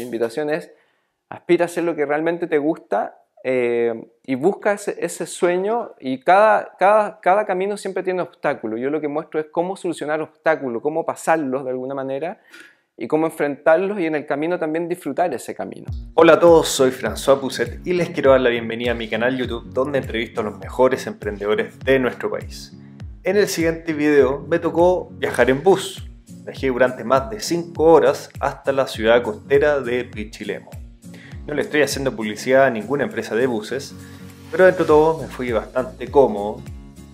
mi invitación es, aspira a hacer lo que realmente te gusta eh, y busca ese, sueño y cada, cada, camino siempre tiene obstáculos. Yo lo que muestro es cómo solucionar obstáculos, cómo pasarlos de alguna manera y cómo enfrentarlos y en el camino también disfrutar ese camino. Hola a todos, soy François Pousset y les quiero dar la bienvenida a mi canal YouTube donde entrevisto a los mejores emprendedores de nuestro país. En el siguiente video me tocó viajar en bus. Viajé durante más de 5 horas hasta la ciudad costera de Pichilemo. No le estoy haciendo publicidad a ninguna empresa de buses, pero dentro de todo me fui bastante cómodo.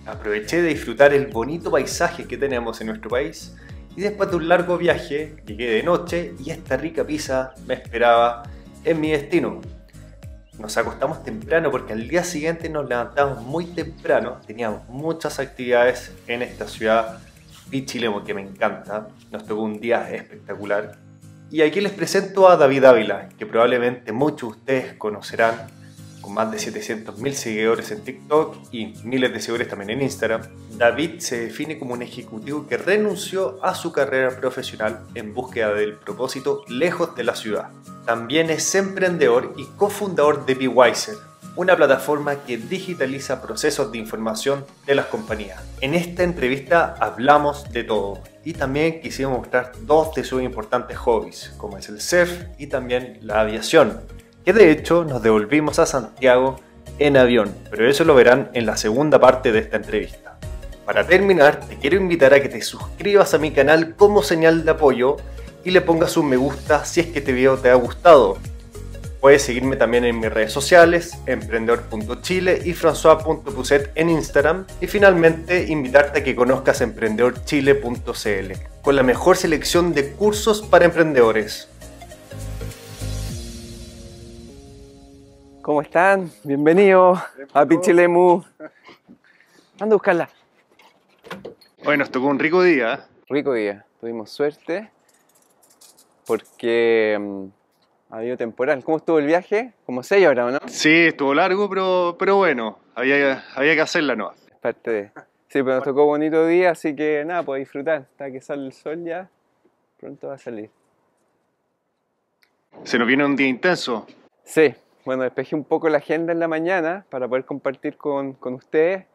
Aproveché de disfrutar el bonito paisaje que tenemos en nuestro país y después de un largo viaje llegué de noche y esta rica pizza me esperaba en mi destino. Nos acostamos temprano porque al día siguiente nos levantamos muy temprano, teníamos muchas actividades en esta ciudad Pichilemo que me encanta, nos tocó un día espectacular y aquí les presento a David Ávila, que probablemente muchos de ustedes conocerán, con más de 700.000 seguidores en TikTok y miles de seguidores también en Instagram. David se define como un ejecutivo que renunció a su carrera profesional en búsqueda del propósito lejos de la ciudad. También es emprendedor y cofundador de BeWiser, una plataforma que digitaliza procesos de información de las compañías. En esta entrevista hablamos de todo y también quisimos mostrar dos de sus importantes hobbies, como es el surf y también la aviación, que de hecho nos devolvimos a Santiago en avión, pero eso lo verán en la segunda parte de esta entrevista. Para terminar, te quiero invitar a que te suscribas a mi canal como señal de apoyo y le pongas un me gusta si es que este video te ha gustado Puedes seguirme también en mis redes sociales, emprendedor.chile y françois.puset en Instagram. Y finalmente, invitarte a que conozcas emprendedorchile.cl, con la mejor selección de cursos para emprendedores. ¿Cómo están? Bienvenidos a Pichilemu. Anda a buscarla. Hoy nos tocó un rico día. Rico día. Tuvimos suerte porque mm, habido temporal. ¿Cómo estuvo el viaje? Como seis horas, ¿no? Sí, estuvo largo, pero, pero bueno, había, había que hacerla, ¿no? Es parte de... Sí, pero nos tocó bonito día, así que nada, puedo disfrutar. Hasta que sale el sol ya, pronto va a salir. ¿Se nos viene un día intenso? Sí, bueno, despejé un poco la agenda en la mañana para poder compartir con, con ustedes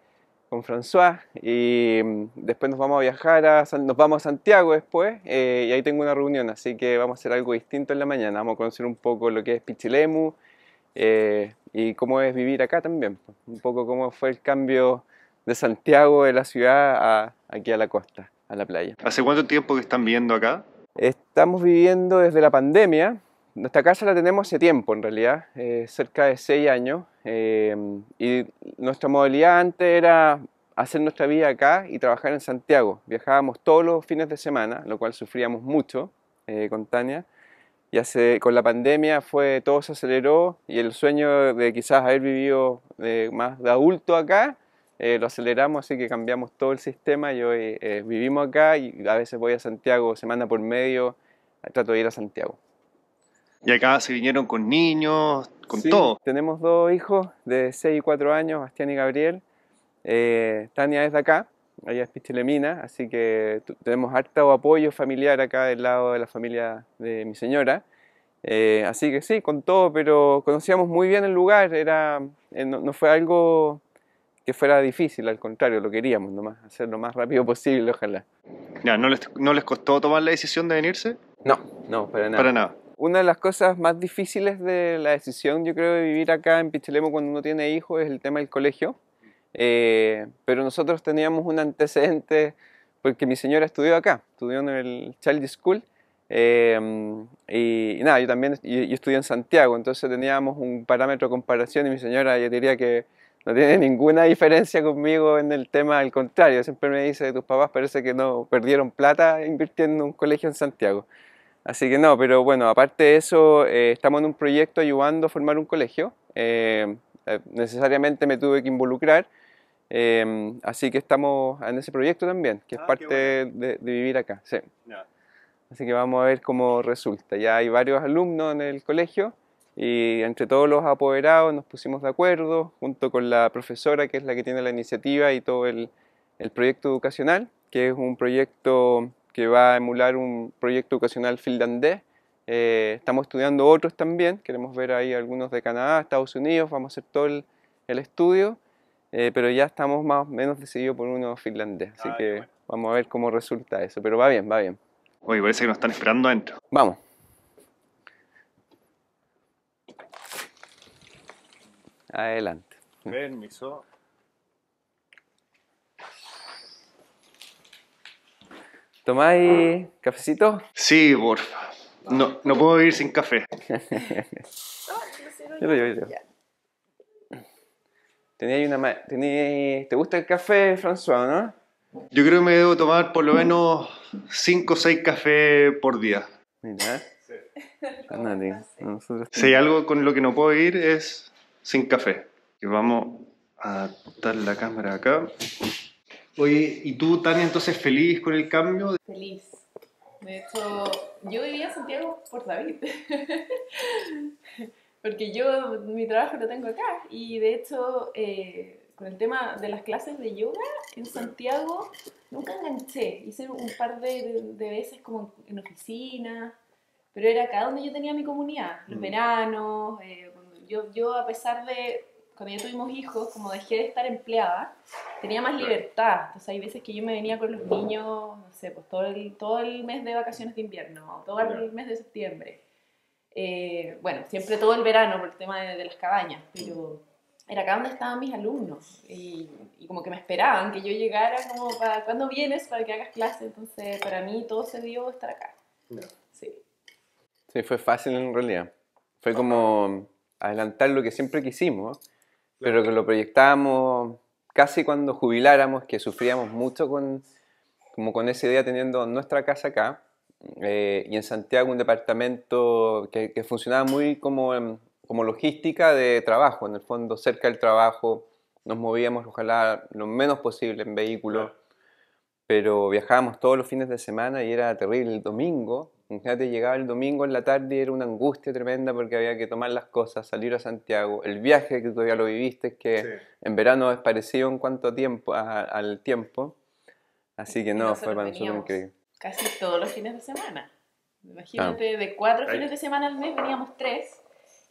con François y mm, después nos vamos a viajar a nos vamos a Santiago después eh, y ahí tengo una reunión así que vamos a hacer algo distinto en la mañana vamos a conocer un poco lo que es Pichilemu eh, y cómo es vivir acá también pues. un poco cómo fue el cambio de Santiago de la ciudad a, aquí a la costa a la playa ¿Hace cuánto tiempo que están viviendo acá? Estamos viviendo desde la pandemia nuestra casa la tenemos hace tiempo en realidad, eh, cerca de seis años, eh, y nuestra modalidad antes era hacer nuestra vida acá y trabajar en Santiago. Viajábamos todos los fines de semana, lo cual sufríamos mucho eh, con Tania. Y hace, con la pandemia fue, todo se aceleró y el sueño de quizás haber vivido más de adulto acá, lo aceleramos, así que cambiamos todo el sistema y hoy vivimos acá y a veces voy a Santiago semana por medio, trato de ir a Santiago. Y acá se vinieron con niños, con todo. Tenemos dos hijos de 6 y 4 años, Bastián y Gabriel. Eh, Tania es de acá, ella es Pichilemina, así que tenemos harto apoyo familiar acá del lado de la familia de mi señora. Eh, así que sí, con todo, pero conocíamos muy bien el lugar, era, eh, no, fue algo que fuera difícil, al contrario, lo queríamos nomás, hacer lo más rápido posible, ojalá. Ya, ¿no les, ¿no les costó tomar la decisión de venirse? No, no, para nada. Para nada una de las cosas más difíciles de la decisión, yo creo, de vivir acá en Pichilemo cuando uno tiene hijos es el tema del colegio. Eh, pero nosotros teníamos un antecedente porque mi señora estudió acá, estudió en el Child School. Eh, y, nada, yo también yo, estudié en Santiago, entonces teníamos un parámetro de comparación y mi señora yo diría que no tiene ninguna diferencia conmigo en el tema, al contrario, siempre me dice, tus papás parece que no perdieron plata invirtiendo en un colegio en Santiago. Así que no, pero bueno, aparte de eso, eh, estamos en un proyecto ayudando a formar un colegio. Eh, eh, necesariamente me tuve que involucrar, así que estamos en ese proyecto también, que es ah, parte de, vivir acá. Sí. Así que vamos a ver cómo resulta. Ya hay varios alumnos en el colegio y entre todos los apoderados nos pusimos de acuerdo, junto con la profesora que es la que tiene la iniciativa y todo el, el proyecto educacional, que es un proyecto que va a emular un proyecto educacional finlandés, Eh, estamos estudiando otros también, queremos ver ahí algunos de Canadá, Estados Unidos, vamos a hacer todo el, el estudio, eh, pero ya estamos más o menos decididos por uno finlandés, así Ah, que bueno. vamos a ver cómo resulta eso, pero va bien, va bien. Oye, parece que nos están esperando adentro. Vamos. Adelante. Permiso. ¿Tomáis cafecito? Sí, porfa. No, no puedo vivir sin café. Yo lo llevo, yo lo llevo. Tenía una ma- tenía- ¿Te gusta el café, François, no? Yo creo que me debo tomar por lo menos 5 o 6 cafés por día. Mira. Fanático. Nosotros Si hay algo con lo que no puedo ir es sin café. Y vamos a adaptar la cámara acá. Oye, ¿y tú, Tania, entonces feliz con el cambio? Feliz. De hecho, yo vivía en Santiago por David. Porque yo mi trabajo lo tengo acá. Y de hecho, eh, con el tema de las clases de yoga en Santiago, nunca enganché. Hice un par de, de veces como en oficina. Pero era acá donde yo tenía mi comunidad. Los Mm. veranos. eh, yo, yo, a pesar de. Cuando ya tuvimos hijos, como dejé de estar empleada, tenía más libertad. Entonces hay veces que yo me venía con los niños, no sé, pues todo el, todo el mes de vacaciones de invierno, todo el mes de septiembre. Eh, bueno, siempre todo el verano por el tema de, de las cabañas, pero era acá donde estaban mis alumnos y, y como que me esperaban que yo llegara como para, ¿cuándo vienes para que hagas clase? Entonces para mí todo se dio estar acá. Sí. Sí, fue fácil en realidad. Fue como adelantar lo que siempre quisimos, pero que lo proyectábamos casi cuando jubiláramos, que sufríamos mucho con, como con esa idea teniendo nuestra casa acá eh, y en Santiago un departamento que, que funcionaba muy como, em, como logística de trabajo, en el fondo cerca del trabajo, nos movíamos ojalá lo menos posible en vehículos, pero viajábamos todos los fines de semana y era terrible. El domingo, imagínate, llegaba el domingo en la tarde y era una angustia tremenda porque había que tomar las cosas, salir a Santiago. El viaje que todavía lo viviste, que en verano es parecido en cuanto a tiempo, a- al tiempo. Así que no, fue para nosotros increíble. Casi todos los fines de semana. Imagínate, de cuatro fines de semana al mes veníamos tres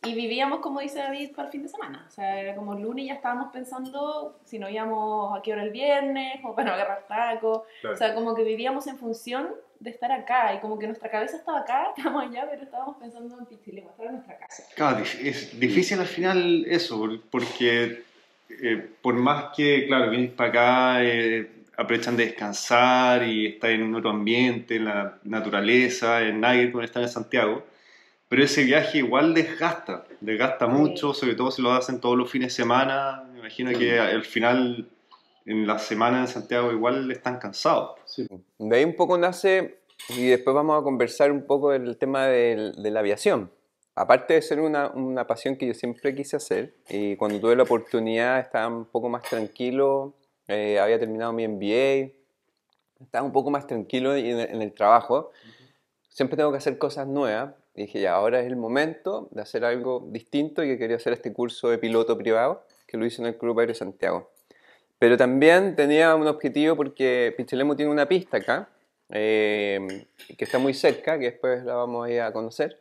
y vivíamos, como dice David, para el fin de semana. O sea, era como el lunes ya estábamos pensando si nos íbamos a qué hora el viernes, como para no agarrar taco. O sea, como que vivíamos en función de estar acá y como que nuestra cabeza estaba acá, estábamos allá, pero estábamos pensando en Pichilemu, esta era nuestra casa. Claro, es difícil al final eso, por- porque eh, por más que, claro, vienes para acá, eh, aprovechan de descansar y estar en otro ambiente, en la naturaleza, en nadie con estar en Santiago, pero ese viaje igual desgasta, desgasta Sí. mucho, sobre todo si lo hacen todos los fines de semana, me imagino que al final, en la semana en Santiago igual están cansados. De ahí un poco nace, y después vamos a conversar un poco del tema del- de la aviación. Aparte de ser una, una pasión que yo siempre quise hacer, y cuando tuve la oportunidad estaba un poco más tranquilo, eh, había terminado mi MBA, estaba un poco más tranquilo en el trabajo. Siempre tengo que hacer cosas nuevas. Dije, ya, ahora es el momento de hacer algo distinto y que quería hacer este curso de piloto privado, que lo hice en el Club Aéreo Santiago. Pero también tenía un objetivo porque Pichilemu tiene una pista acá, eh, que está muy cerca, que después la vamos a conocer.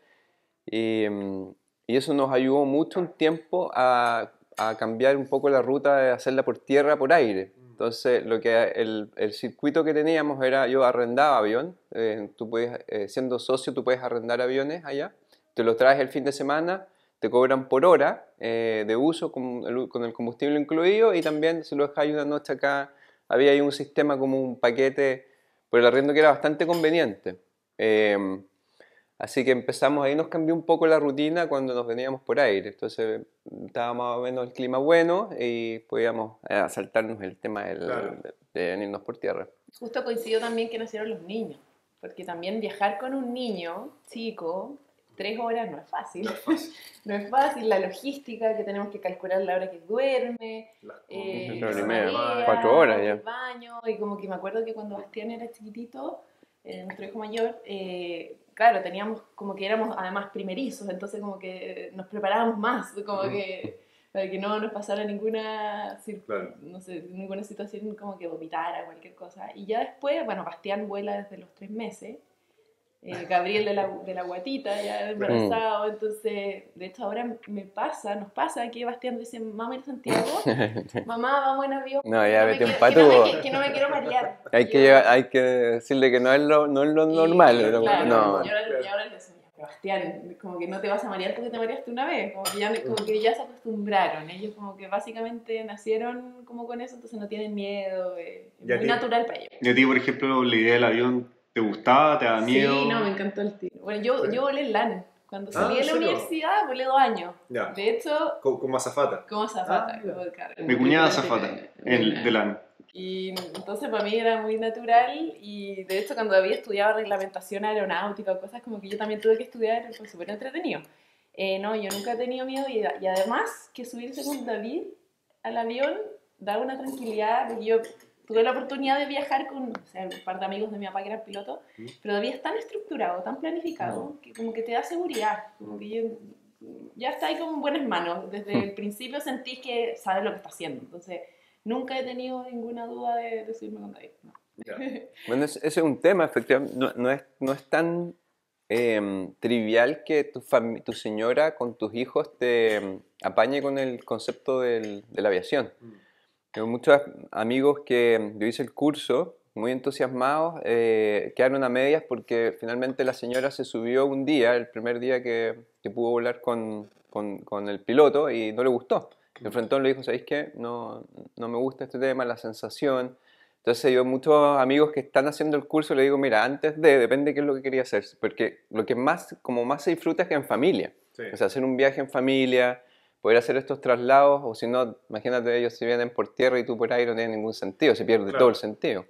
Y, mm, y eso nos ayudó mucho un tiempo a cambiar un poco la ruta de hacerla por tierra, por aire. Entonces, lo que el, circuito que teníamos era, yo arrendaba avión, eh, tú puedes, eh, siendo socio tú puedes arrendar aviones allá, te lo traes el fin de semana, te cobran por hora eh, de uso con el, combustible incluido y también si lo dejáis una noche acá, había ahí un sistema como un paquete por el arriendo que era bastante conveniente. Eh, así que empezamos, ahí nos cambió un poco la rutina cuando nos veníamos por aire. Entonces estaba más o menos el clima bueno y podíamos eh, saltarnos el tema del- Claro. de, de venirnos por tierra. Justo coincidió también que nacieron los niños, porque también viajar con un niño chico, tres horas no es fácil. No es fácil, la logística, que tenemos que calcular la hora que duerme, eh, se media, marea, cuatro horas ya. El baño, y como que me acuerdo que cuando Bastián era chiquitito, eh, nuestro hijo mayor, eh, claro, teníamos como que éramos además primerizos, entonces como que nos preparábamos más, como que para que no nos pasara ninguna, Claro. no sé, ninguna situación como que vomitara, cualquier cosa. Y ya después, bueno, Bastián vuela desde los tres meses eh, Gabriel de la, de la guatita, ya embarazado, entonces, de hecho ahora me pasa, nos pasa que Bastián dice, mamá en Santiago, mamá, vamos en avión. No, ya vete un pato. Que, no me quiero marear. Hay que, hay que decirle que no es lo, no es lo normal. claro, no. Y ahora, y ahora le decimos, Sebastián, como que no te vas a marear porque te mareaste una vez, como que, ya, como que ya se acostumbraron, ellos como que básicamente nacieron como con eso, entonces no tienen miedo, es muy natural para ellos. ¿Y a ti, por ejemplo, la idea del avión ¿Te gustaba? ¿Te daba miedo? Sí, no, me encantó el tiro. Bueno, yo, yo volé el LAN. Cuando salí ah, de la universidad volé dos años. De hecho... Como azafata. Como azafata. Ah, Mi cuñada azafata, el de LAN. Y entonces para mí era muy natural y de hecho cuando había estudiado reglamentación aeronáutica o cosas como que yo también tuve que estudiar, fue súper entretenido. Eh, no, yo nunca he tenido miedo y, y, además que subirse con David al avión da una tranquilidad, porque yo tuve la oportunidad de viajar con o sea, un par de amigos de mi papá que eran pilotos, pero todavía es tan estructurado, tan planificado, que como que te da seguridad, como que ya está ahí con buenas manos. Desde el principio sentís que sabes lo que está haciendo. Entonces, nunca he tenido ninguna duda de, de subirme con David. Bueno, ese es un tema, efectivamente. No, es, no es tan em, trivial que tu, tu señora con tus hijos te em, apañe con el concepto del, de la aviación. Tengo muchos amigos que yo hice el curso, muy entusiasmados, eh, quedaron a medias porque finalmente la señora se subió un día, el primer día que, que pudo volar con, con, con, el piloto y no le gustó. El frontón le dijo, ¿sabéis qué? No, no me gusta este tema, la sensación. Entonces yo muchos amigos que están haciendo el curso le digo, mira, antes de, depende de qué es lo que quería hacer, porque lo que más, como más se disfruta es que en familia. O sea, hacer un viaje en familia, poder hacer estos traslados, o si no, imagínate ellos si vienen por tierra y tú por ahí no tiene ningún sentido, se pierde todo el sentido.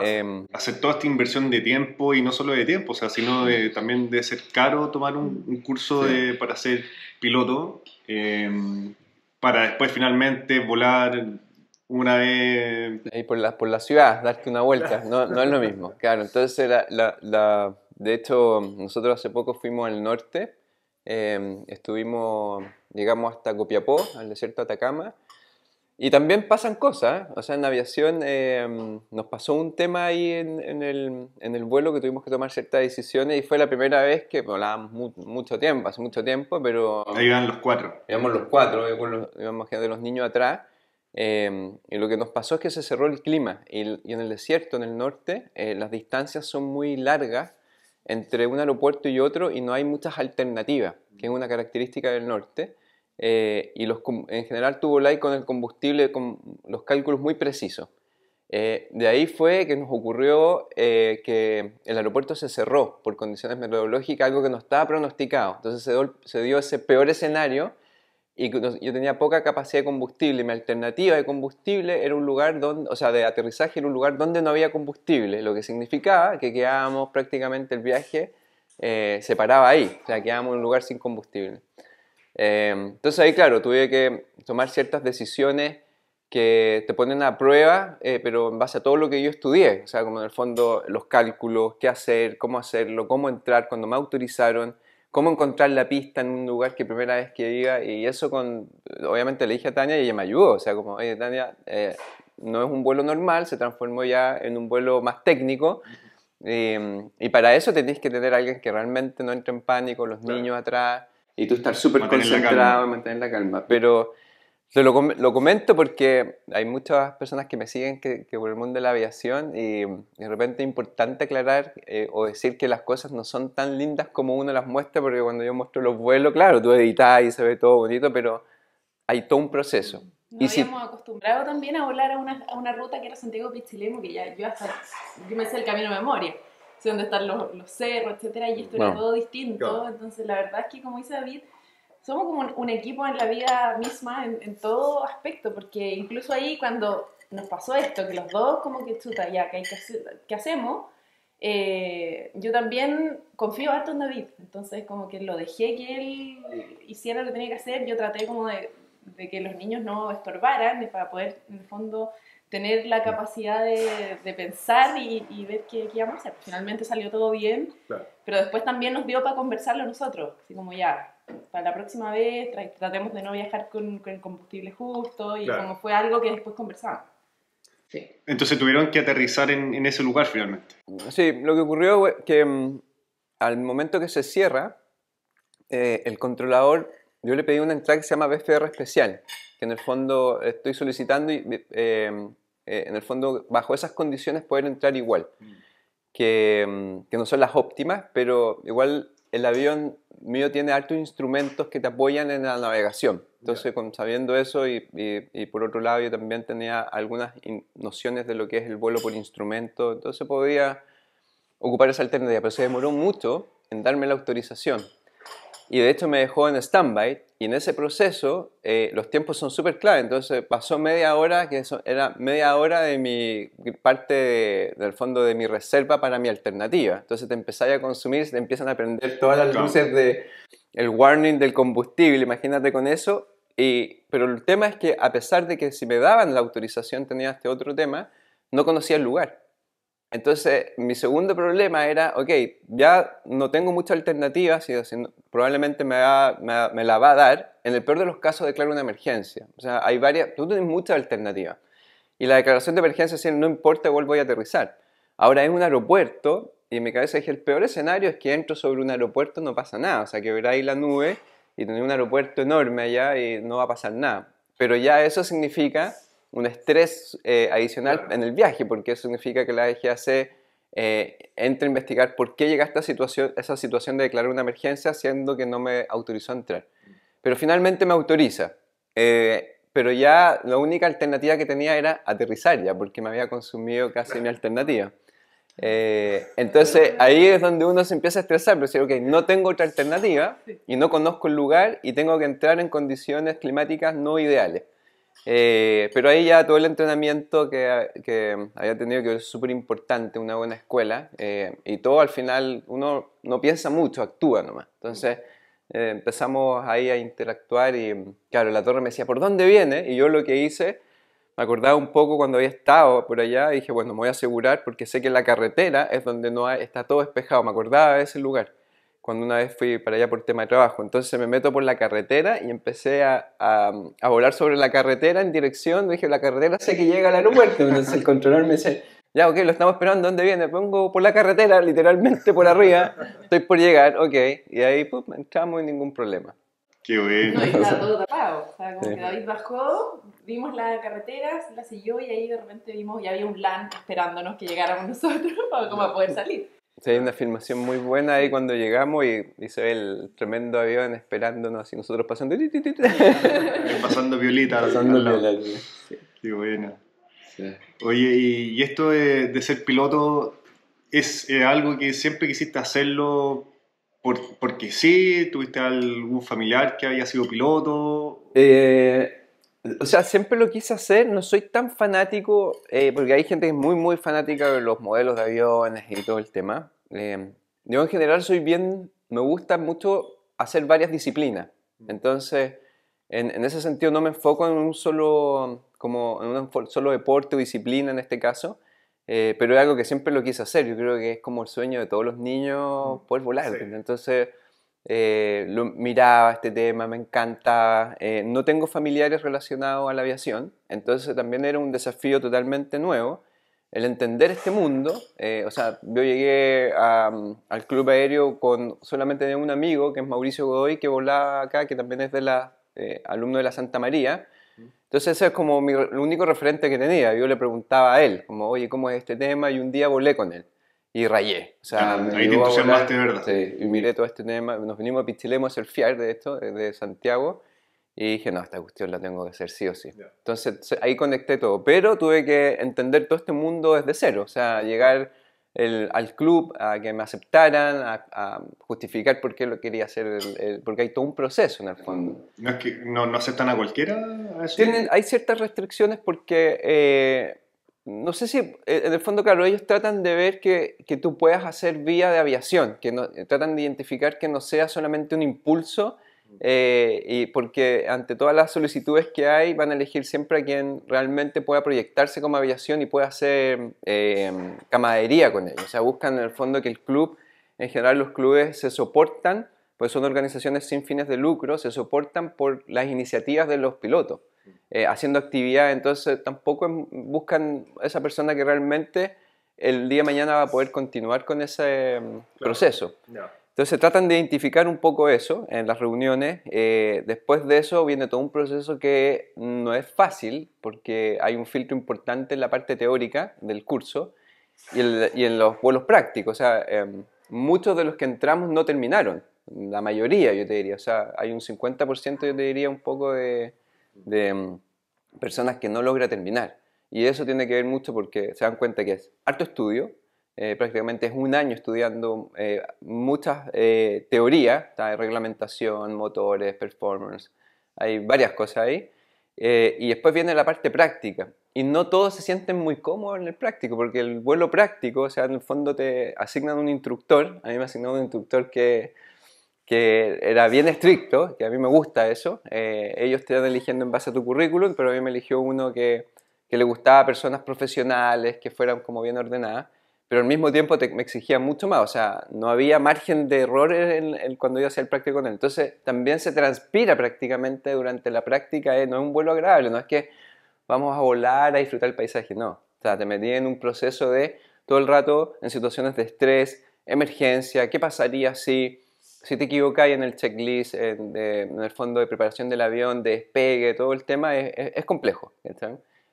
Em, hacer toda esta inversión de tiempo y no solo de tiempo, o sea, sino de, también de ser caro tomar un, curso de, para ser piloto, em, para después finalmente volar una vez... Ahí por la, por la ciudad, darte una vuelta, no, no es lo mismo, claro, entonces la, la, de hecho nosotros hace poco fuimos al norte, em, estuvimos llegamos hasta Copiapó, al desierto de Atacama. Y también pasan cosas, o sea, en aviación em, nos pasó un tema ahí en, el, en, el, vuelo que tuvimos que tomar ciertas decisiones y fue la primera vez que volábamos mucho tiempo, hace mucho tiempo, pero... Ahí iban los cuatro. Íbamos los cuatro, íbamos de los niños atrás. Em, y lo que nos pasó es que se cerró el clima y, y en el desierto, en el norte, eh, las distancias son muy largas entre un aeropuerto y otro y no hay muchas alternativas, que es una característica del norte. Eh, y los, en general tuvo like con el combustible con los cálculos muy precisos. Eh, de ahí fue que nos ocurrió eh, que el aeropuerto se cerró por condiciones meteorológicas, algo que no estaba pronosticado. Entonces se dio, se dio ese peor escenario y yo tenía poca capacidad de combustible. Mi alternativa de combustible era un lugar donde, o sea, de aterrizaje era un lugar donde no había combustible, lo que significaba que quedábamos prácticamente el viaje se paraba ahí, o sea, quedábamos en un lugar sin combustible. Em, entonces ahí, claro, tuve que tomar ciertas decisiones que te ponen a prueba, eh, pero en base a todo lo que yo estudié, o sea, como en el fondo los cálculos, qué hacer, cómo hacerlo, cómo entrar, cuando me autorizaron, cómo encontrar la pista en un lugar que primera vez que iba, y eso con, obviamente le dije a Tania y ella me ayudó, o sea, como, oye, Tania, eh, no es un vuelo normal, se transformó ya en un vuelo más técnico, em, y para eso tenéis que tener a alguien que realmente no entre en pánico, los niños atrás, y tú estar súper concentrado y mantener la calma. Pero te lo, lo, comento porque hay muchas personas que me siguen que, que por el mundo de la aviación y, de repente es importante aclarar eh, o decir que las cosas no son tan lindas como uno las muestra porque cuando yo muestro los vuelos, claro, tú editas y se ve todo bonito, pero hay todo un proceso. Nos habíamos acostumbrado también a volar a una, a una ruta que era Santiago Pichilemu, que ya yo hasta yo me sé el camino de memoria donde están los, los cerros, etcétera, y esto era todo distinto. Entonces, la verdad es que, como dice David, somos como un, equipo en la vida misma, en, todo aspecto, porque incluso ahí cuando nos pasó esto, que los dos como que chuta, ya, ¿qué, que hacemos? Eh, yo también confío harto en David, entonces como que lo dejé que él hiciera lo que tenía que hacer, yo traté como de, de que los niños no estorbaran, para poder en el fondo tener la capacidad de, de pensar y, y, ver qué, qué, íbamos a hacer. Finalmente salió todo bien, pero después también nos dio para conversarlo nosotros, así como ya, para la próxima vez tratemos de no viajar con, con el combustible justo y como fue algo que después conversamos. Sí. Entonces tuvieron que aterrizar en, en, ese lugar finalmente. Sí, lo que ocurrió fue que mm, al momento que se cierra, eh, el controlador, yo le pedí una entrada que se llama BFR especial, que en el fondo estoy solicitando y eh, eh, en el fondo bajo esas condiciones poder entrar igual, mm. que, mm, que, no son las óptimas, pero igual el avión mío tiene altos instrumentos que te apoyan en la navegación. Entonces, con, sabiendo eso y, y, por otro lado yo también tenía algunas nociones de lo que es el vuelo por instrumento, entonces podía ocupar esa alternativa, pero se demoró mucho en darme la autorización y de hecho me dejó en stand-by. Y en ese proceso eh, los tiempos son súper clave, entonces pasó media hora, que eso era media hora de mi parte del fondo de mi reserva para mi alternativa, entonces te empezáis a consumir, te empiezan a prender todas las luces de el warning del combustible, imagínate con eso, y, pero el tema es que a pesar de que si me daban la autorización tenía este otro tema, no conocía el lugar. Entonces, mi segundo problema era, ok, ya no tengo mucha alternativa, si, probablemente me, me, la va a dar. En el peor de los casos, declaro una emergencia. O sea, hay varias, tú tienes muchas alternativas. Y la declaración de emergencia es no importa, vuelvo a aterrizar. Ahora es un aeropuerto, y en mi cabeza dije, el peor escenario es que entro sobre un aeropuerto, no pasa nada. O sea, que verá ahí la nube y tener un aeropuerto enorme allá y no va a pasar nada. Pero ya eso significa un estrés eh, adicional en el viaje, porque eso significa que la DGAC eh, entra a investigar por qué llega a esta situación, esa situación de declarar una emergencia, siendo que no me autorizó a entrar. Pero finalmente me autoriza. Eh, pero ya la única alternativa que tenía era aterrizar ya, porque me había consumido casi mi alternativa. entonces ahí es donde uno se empieza a estresar, pero decir, ok, no tengo otra alternativa y no conozco el lugar y tengo que entrar en condiciones climáticas no ideales. Eh, pero ahí ya todo el entrenamiento que, que había tenido, que es súper importante, una buena escuela, eh, y todo al final uno no piensa mucho, actúa nomás. Entonces eh, empezamos ahí a interactuar y claro, la torre me decía, ¿por dónde viene? Y yo lo que hice, me acordaba un poco cuando había estado por allá, y dije, bueno, me voy a asegurar porque sé que la carretera es donde no está todo despejado, me acordaba de ese lugar cuando una vez fui para allá por tema de trabajo. Entonces me meto por la carretera y empecé a, a, volar sobre la carretera en dirección. Dije, la carretera sé que llega al aeropuerto. Entonces el controlador me dice, ya, ok, lo estamos esperando, ¿dónde viene? Pongo por la carretera, literalmente por arriba. Estoy por llegar, ok. Y ahí, pues, entramos sin ningún problema. Qué bueno. No, y estaba todo tapado. O sea, como que David bajó, vimos la carretera, la siguió y ahí de repente vimos, ya había un LAN esperándonos que llegáramos nosotros para como poder salir. Sí, hay una filmación muy buena ahí cuando llegamos y, se ve el tremendo avión esperándonos y nosotros pasando. pasando violita. Pasando violita. Qué buena. Oye, y, esto de, ser piloto es algo que siempre quisiste hacerlo por, porque sí? ¿Tuviste algún familiar que haya sido piloto? Eh, o sea, siempre lo quise hacer, no soy tan fanático, eh, porque hay gente que es muy, muy fanática de los modelos de aviones y todo el tema. Eh, yo en general soy bien, me gusta mucho hacer varias disciplinas. Mm. Entonces, en, ese sentido no me enfoco en un solo, como en un solo deporte o disciplina en este caso, eh, pero es algo que siempre lo quise hacer. Yo creo que es como el sueño de todos los niños mm. poder volar. Entonces, eh, lo, miraba este tema, me encantaba. Eh, no tengo familiares relacionados a la aviación, entonces también era un desafío totalmente nuevo el entender este mundo. Eh, o sea, yo llegué al club aéreo con solamente un amigo, que es Mauricio Godoy, que volaba acá, que también es de la, alumno de la Santa María. Entonces ese es como el único referente que tenía. Yo le preguntaba a él, como, oye, ¿cómo es este tema? Y un día volé con él y rayé. O sea, ahí te entusiasmaste, ¿verdad? Sí, y miré todo este tema. Nos vinimos a Pichilemos, el FIAR de esto, de Santiago, y dije, no, esta cuestión la tengo que hacer sí o sí. Entonces ahí conecté todo, pero tuve que entender todo este mundo desde cero, o sea, llegar el, al club a que me aceptaran, a, justificar por qué lo quería hacer, porque hay todo un proceso en el fondo. ¿No, es que, no, no aceptan a cualquiera? Tienen, hay ciertas restricciones porque... Eh, no sé si, eh, en el fondo, claro, ellos tratan de ver que, que tú puedas hacer vía de aviación, que no, tratan de identificar que no sea solamente un impulso, eh, y porque ante todas las solicitudes que hay van a elegir siempre a quien realmente pueda proyectarse como aviación y pueda hacer eh, camaradería con ellos. O sea, buscan en el fondo que el club, en general los clubes se soportan, pues son organizaciones sin fines de lucro, se soportan por las iniciativas de los pilotos. Eh, haciendo actividad, entonces tampoco buscan esa persona que realmente el día de mañana va a poder continuar con ese mm, proceso. Entonces tratan de identificar un poco eso en las reuniones. Eh, después de eso viene todo un proceso que no es fácil porque hay un filtro importante en la parte teórica del curso y, en los vuelos prácticos. O sea, em, muchos de los que entramos no terminaron, la mayoría yo te diría. O sea, hay un 50% yo te diría un poco de, de em, personas que no logra terminar. Y eso tiene que ver mucho porque se dan cuenta que es harto estudio, eh, prácticamente es un año estudiando eh, muchas eh, teorías, reglamentación, motores, performance, hay varias cosas ahí. y después viene la parte práctica. Y no todos se sienten muy cómodos en el práctico, porque el vuelo práctico, o sea, en el fondo te asignan un instructor, a mí me asignó un instructor que, que era bien estricto, que a mí me gusta eso. ellos te eligiendo en base a tu currículum, pero a mí me eligió uno que, que le gustaba a personas profesionales, que fueran como bien ordenadas pero al mismo tiempo me exigía mucho más, o sea, no había margen de error en, cuando yo hacía el práctico con él. Entonces también se transpira prácticamente durante la práctica, ¿eh? no es un vuelo agradable, no es que vamos a volar a disfrutar el paisaje, no. O sea, te metí en un proceso de todo el rato en situaciones de estrés, emergencia, qué pasaría si, si te equivocáis en el checklist, en, el fondo de preparación del avión, de despegue, todo el tema es, es, es complejo.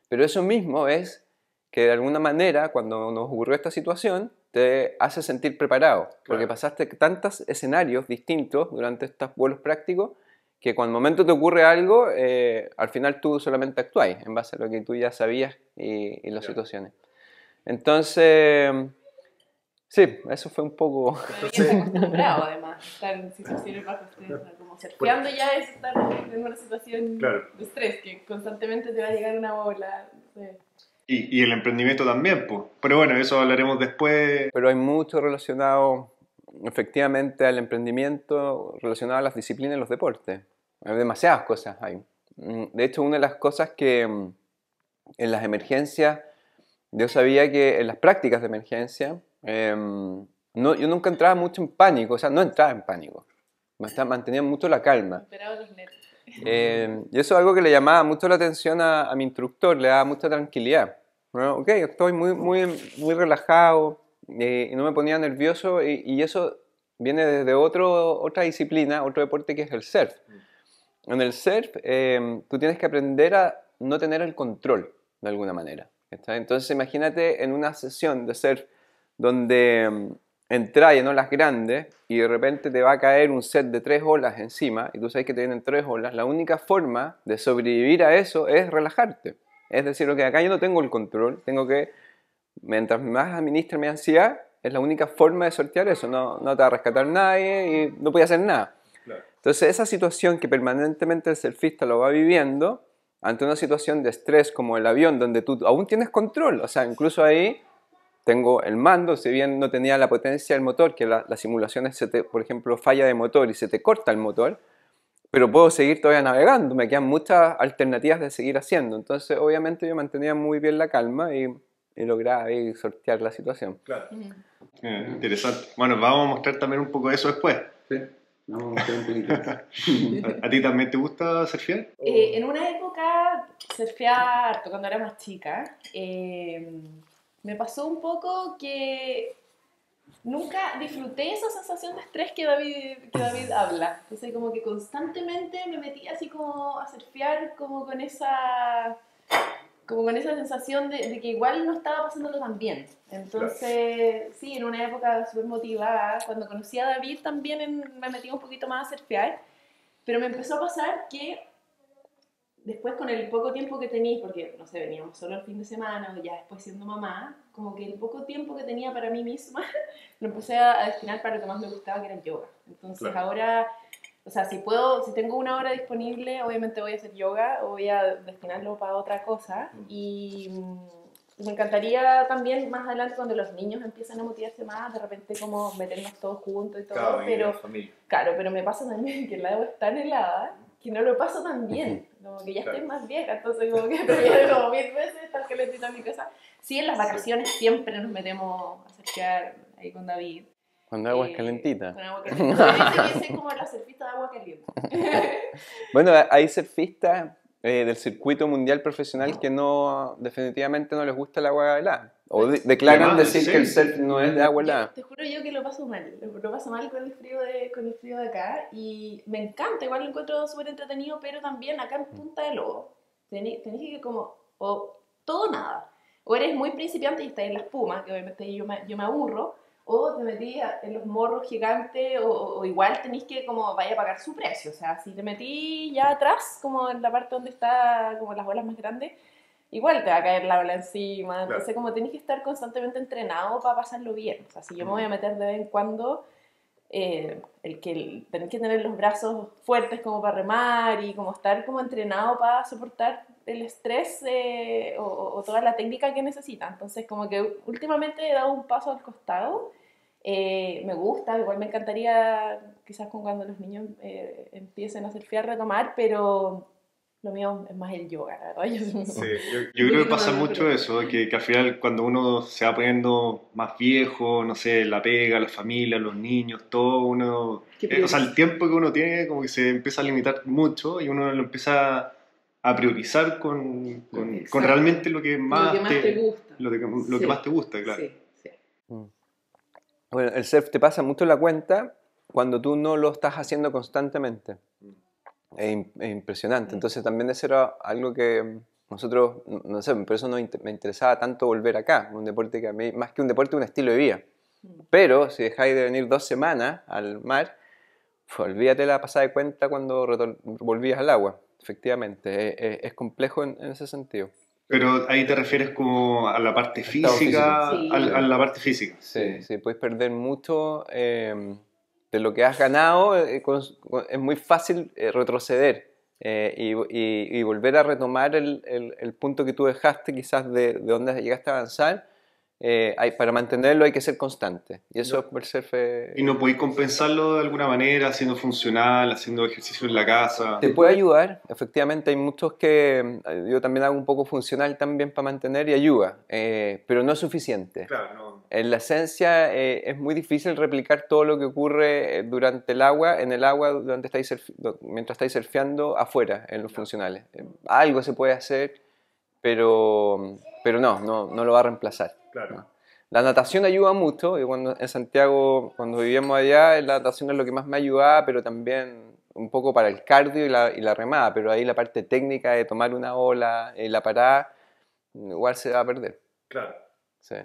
Pero eso mismo es que de alguna manera, cuando nos ocurrió esta situación, te hace sentir preparado, porque pasaste tantos escenarios distintos durante estos vuelos prácticos que cuando el momento te ocurre algo, eh, al final tú solamente actúas en base a lo que tú ya sabías y, las situaciones. Entonces, sí, eso fue un poco... acostumbrado además, estar en situaciones bajo estrés, como surfeando ya es estar en una situación de estrés, que constantemente te va a llegar una bola. Y, y, el emprendimiento también, pues. Pero bueno, eso hablaremos después. Pero hay mucho relacionado, efectivamente, al emprendimiento, relacionado a las disciplinas y los deportes. Hay demasiadas cosas ahí. Mm, de hecho, una de las cosas que mm, en las emergencias, yo sabía que en las prácticas de emergencia, em, no, yo nunca entraba mucho en pánico, o sea, no entraba en pánico. Mantenía mucho la calma. Eh, y eso es algo que le llamaba mucho la atención a, mi instructor, le daba mucha tranquilidad. Bueno, ok, estoy muy, muy, muy relajado eh, y no me ponía nervioso y, eso viene desde otro, otra disciplina, otro deporte que es el surf. En el surf eh, tú tienes que aprender a no tener el control de alguna manera. Entonces imagínate en una sesión de surf donde entrar en olas grandes y de repente te va a caer un set de tres olas encima y tú sabes que te vienen tres olas, la única forma de sobrevivir a eso es relajarte. Es decir, lo que acá yo no tengo el control, tengo que, mientras más administre mi ansiedad, es la única forma de sortear eso, no, no te va a rescatar nadie y no puede hacer nada. Entonces esa situación que permanentemente el surfista lo va viviendo, ante una situación de estrés como el avión, donde tú aún tienes control, o sea, incluso ahí tengo el mando, si bien no tenía la potencia del motor, que las simulaciones, se por ejemplo, falla de motor y se te corta el motor, pero puedo seguir todavía navegando, me quedan muchas alternativas de seguir haciendo. Entonces, obviamente, yo mantenía muy bien la calma y, y lograba sortear la situación. Claro. Eh, interesante. Bueno, vamos a mostrar también un poco de eso después. Sí. Un ¿A ti también te gusta surfear? Eh, en una época surfear cuando era más chica. Eh, me pasó un poco que nunca disfruté esa sensación de estrés que David, que David habla. Entonces, como que constantemente me metía así como a surfear, como con esa, como con esa sensación de, que igual no estaba pasándolo tan bien. Entonces, sí, en una época súper motivada, cuando conocí a David también me metí un poquito más a surfear, pero me empezó a pasar que después con el poco tiempo que tenéis, porque no sé, veníamos solo el fin de semana o ya después siendo mamá, como que el poco tiempo que tenía para mí misma lo empecé a destinar para lo que más me gustaba, que era el yoga. Entonces ahora, o sea, si puedo, si tengo una hora disponible, obviamente voy a hacer yoga o voy a destinarlo para otra cosa. Y mm, me encantaría también más adelante cuando los niños empiezan a motivarse más, de repente como meternos todos juntos y todo, pero claro, pero me pasa también que el agua es tan helada que no lo paso tan bien, como que ya estoy más vieja, entonces como que prefiero como mil veces estar calentita en mi casa. Sí, en las vacaciones siempre nos metemos a surfear ahí con David. Cuando agua es calentita. Con agua caliente. como la surfista de agua caliente. bueno, hay surfistas eh, del circuito mundial profesional que no definitivamente no les gusta el agua helada. O declaran decir que el surf no es de agua helada. Te juro yo que lo paso mal, lo paso mal con el frío de, con el frío de acá y me encanta, igual lo encuentro súper entretenido, pero también acá en Punta de Lobo tenés, que como, o todo nada, o eres muy principiante y estás en la espuma, que obviamente yo me, yo me aburro, o te metí en los morros gigantes, o, igual tenéis que como vaya a pagar su precio. O sea, si te metí ya atrás, como en la parte donde está como las bolas más grandes, igual te va a caer la ola encima. Entonces, como tenéis que estar constantemente entrenado para pasarlo bien. O sea, si yo me voy a meter de vez en cuando, eh, el que tenéis que tener los brazos fuertes como para remar y como estar como entrenado para soportar el estrés eh, o, toda la técnica que necesita. Entonces, como que últimamente he dado un paso al costado. Eh, me gusta, igual me encantaría, quizás con cuando los niños eh, empiecen a surfear, retomar, pero lo mío es más el yoga, ¿verdad? Yo, sí, yo, creo que pasa mucho eso, que, que, al final cuando uno se va poniendo más viejo, no sé, la pega, la familia, los niños, todo, uno... o sea, el tiempo que uno tiene como que se empieza a limitar mucho y uno lo empieza a priorizar con, con, con realmente lo que más, te, gusta. Lo, que, más te gusta, claro. Sí, mm. Bueno, el surf te pasa mucho la cuenta cuando tú no lo estás haciendo constantemente. Es, impresionante. Mm. Entonces también eso era algo que nosotros, no sé, por eso no me interesaba tanto volver acá. Un deporte que a mí, más que un deporte, un estilo de vida. Mm. Pero si dejáis de venir dos semanas al mar, olvídate la pasada de cuenta cuando volvías al agua efectivamente, es, complejo en, ese sentido. Pero ahí te refieres como a la parte física, a, la parte física. Sí, sí, puedes perder mucho em, de lo que has ganado, eh, es muy fácil eh, retroceder eh, y, volver a retomar el, punto que tú dejaste quizás de, de donde llegaste a avanzar eh, hay, para mantenerlo hay que ser constante. Y eso es el surf. ¿Y no podéis compensarlo de alguna manera, haciendo funcional, haciendo ejercicio en la casa? Te puede ayudar, efectivamente. Hay muchos que eh, yo también hago un poco funcional también para mantener y ayuda, eh, pero no es suficiente. Claro, no. En la esencia es muy difícil replicar todo lo que ocurre durante el agua, en el agua durante estáis mientras estáis surfeando afuera, en los funcionales. Algo se puede hacer, pero, pero no, no, no lo va a reemplazar. La natación ayuda mucho, y cuando en Santiago, cuando vivíamos allá, la natación es lo que más me ayudaba, pero también un poco para el cardio y la, y la remada, pero ahí la parte técnica de tomar una ola y la parada, igual se va a perder. Claro. Sí.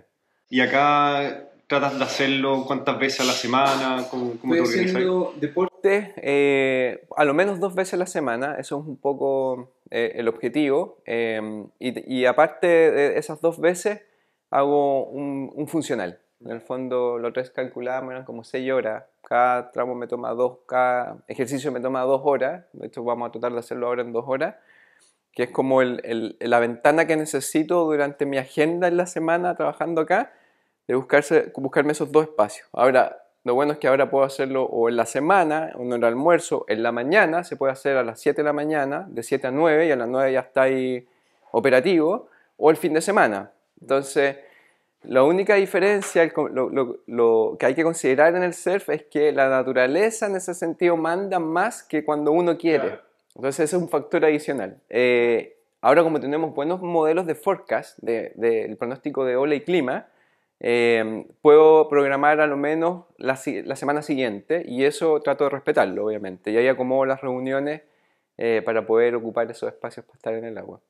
Y acá tratas de hacerlo cuántas veces a la semana, ¿cómo, cómo Estoy haciendo deporte eh, a lo menos dos veces a la semana, eso es un poco eh, el objetivo, eh, y, y, aparte de esas dos veces, hago un, funcional. En el fondo, los tres calculábamos, eran como seis horas. Cada tramo me toma dos, cada ejercicio me toma dos horas. De hecho, vamos a tratar de hacerlo ahora en dos horas. Que es como la ventana que necesito durante mi agenda en la semana trabajando acá, de buscarse, buscarme esos dos espacios. Ahora, lo bueno es que ahora puedo hacerlo o en la semana, o en el almuerzo, en la mañana, se puede hacer a las 7 de la mañana, de 7 a 9, y a las 9 ya está ahí operativo, o el fin de semana. Entonces, la única diferencia, lo, que hay que considerar en el surf es que la naturaleza en ese sentido manda más que cuando uno quiere. Entonces, ese es un factor adicional. Eh, ahora, como tenemos buenos modelos de forecast, del pronóstico de ola y clima, eh, puedo programar a lo menos la, semana siguiente y eso trato de respetarlo, obviamente. Y ahí acomodo las reuniones eh, para poder ocupar esos espacios para estar en el agua.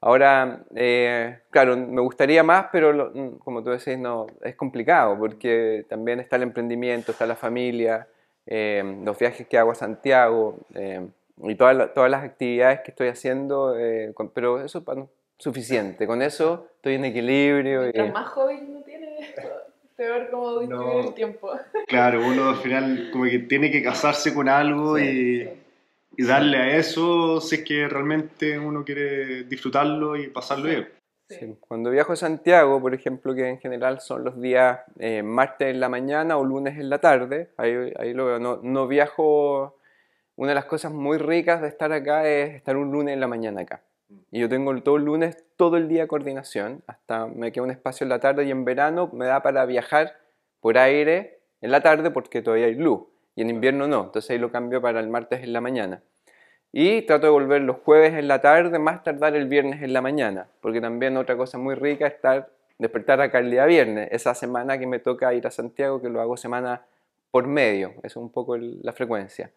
Ahora, eh, claro, me gustaría más, pero mm, como tú decís, no, es complicado porque también está el emprendimiento, está la familia, eh, los viajes que hago a Santiago eh, y todas, todas las actividades que estoy haciendo, pero eso es suficiente. Con eso estoy en equilibrio. Mientras más joven no tiene, peor cómo distribuir el tiempo. Claro, uno al final como que tiene que casarse con algo y y darle a eso si es que realmente uno quiere disfrutarlo y pasarlo bien. Cuando viajo a Santiago, por ejemplo, que en general son los días eh, martes en la mañana o lunes en la tarde, ahí, ahí lo veo, no, no, viajo, una de las cosas muy ricas de estar acá es estar un lunes en la mañana acá. Y yo tengo todo el lunes, todo el día coordinación, hasta me queda un espacio en la tarde y en verano me da para viajar por aire en la tarde porque todavía hay luz y en invierno no, entonces ahí lo cambio para el martes en la mañana. Y trato de volver los jueves en la tarde, más tardar el viernes en la mañana, porque también otra cosa muy rica es estar, despertar acá el día viernes, esa semana que me toca ir a Santiago, que lo hago semana por medio, es un poco la frecuencia.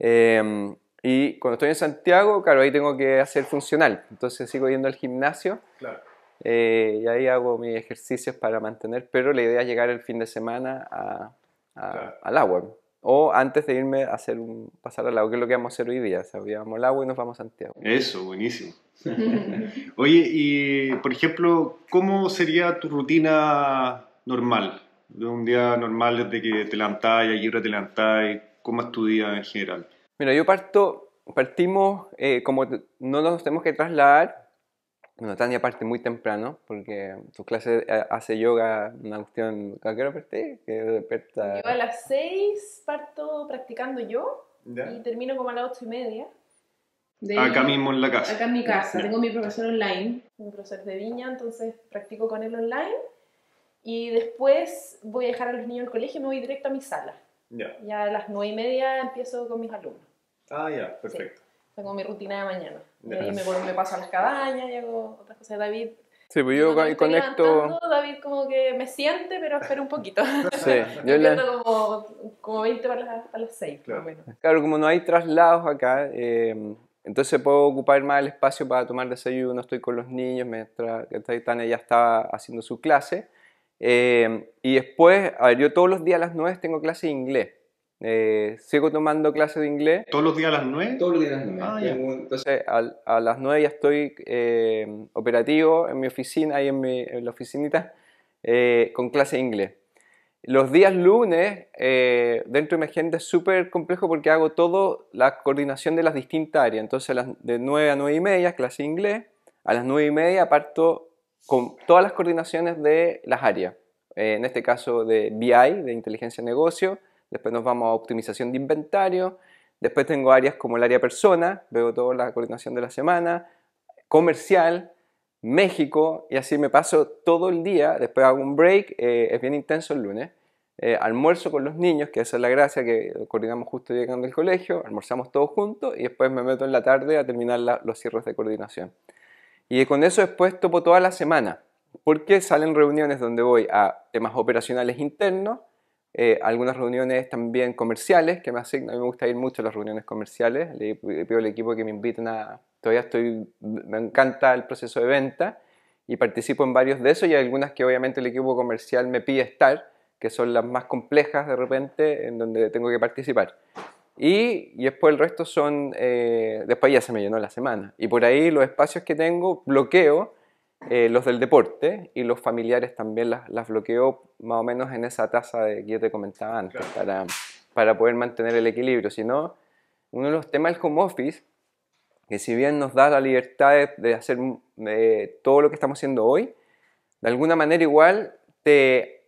Em, y cuando estoy en Santiago, claro, ahí tengo que hacer funcional, entonces sigo yendo al gimnasio. Claro. Eh, y ahí hago mis ejercicios para mantener, pero la idea es llegar el fin de semana a, al agua. O antes de irme a hacer un, pasar al agua, que es lo que vamos a hacer hoy día. O sea, vamos al agua y nos vamos a Santiago. Eso, buenísimo. Oye, y por ejemplo, ¿cómo sería tu rutina normal? De un día normal desde que te levantás y a te levantás, ¿cómo es tu día en general? Mira, yo parto, partimos, eh, como no nos tenemos que trasladar, bueno, Tania parte muy temprano porque su clase eh, hace yoga, una cuestión. ¿A qué hora partí? Yo a las 6 parto practicando yo y termino como a las 8 y media. acá mismo en la casa. Acá en mi casa. Tengo mi profesor online, un profesor de viña, entonces practico con él online. Y después voy a dejar a los niños al colegio y me voy directo a mi sala. Ya. Ya a las 9 y media empiezo con mis alumnos. Ah, ya, perfecto. Tengo mi rutina de mañana. Y ahí me, me paso a las cabañas y hago otras cosas. David Sí, pues yo conecto. David como que me siente, pero espera un poquito. Sí, yo le... como, como 20 para las, para las 6. Claro. claro, como no hay traslados acá, eh, entonces puedo ocupar más el espacio para tomar desayuno. Estoy con los niños, mientras Tania ya está haciendo su clase. Eh, y después, a ver, yo todos los días a las 9 tengo clase de inglés. Eh, sigo tomando clases de inglés. ¿Todos los días a las 9? Todos los días a las 9. Ah, entonces, a, las 9 ya estoy eh, operativo en mi oficina, ahí en, mi, en la oficinita, eh, con clase de inglés. Los días lunes, dentro de mi agenda es súper complejo porque hago todo la coordinación de las distintas áreas. Entonces, de 9 a 9 y media, clase de inglés. A las 9 y media parto con todas las coordinaciones de las áreas. en este caso de BI, de inteligencia de negocio. Después nos vamos a optimización de inventario, después tengo áreas como el área persona, veo toda la coordinación de la semana, comercial, México, y así me paso todo el día, después hago un break, eh, es bien intenso el lunes, eh, almuerzo con los niños, que esa es la gracia, que coordinamos justo llegando al colegio, almorzamos todos juntos y después me meto en la tarde a terminar los cierres de coordinación. Y con eso después topo toda la semana, porque salen reuniones donde voy a temas operacionales internos, eh, algunas reuniones también comerciales que me asignan. A mí me gusta ir mucho a las reuniones comerciales. Le pido al equipo que me inviten a. Todavía estoy. Me encanta el proceso de venta y participo en varios de esos y hay algunas que obviamente el equipo comercial me pide estar, que son las más complejas de repente, en donde tengo que participar. Y, y después el resto son. Eh, después ya se me llenó la semana. Y por ahí los espacios que tengo bloqueo eh, los del deporte y los familiares también las, las bloqueo más o menos en esa tasa de, que yo te comentaba antes, para, para poder mantener el equilibrio. Si no, uno de los temas del home office, que si bien nos da la libertad de, hacer todo lo que estamos haciendo hoy, de alguna manera igual te,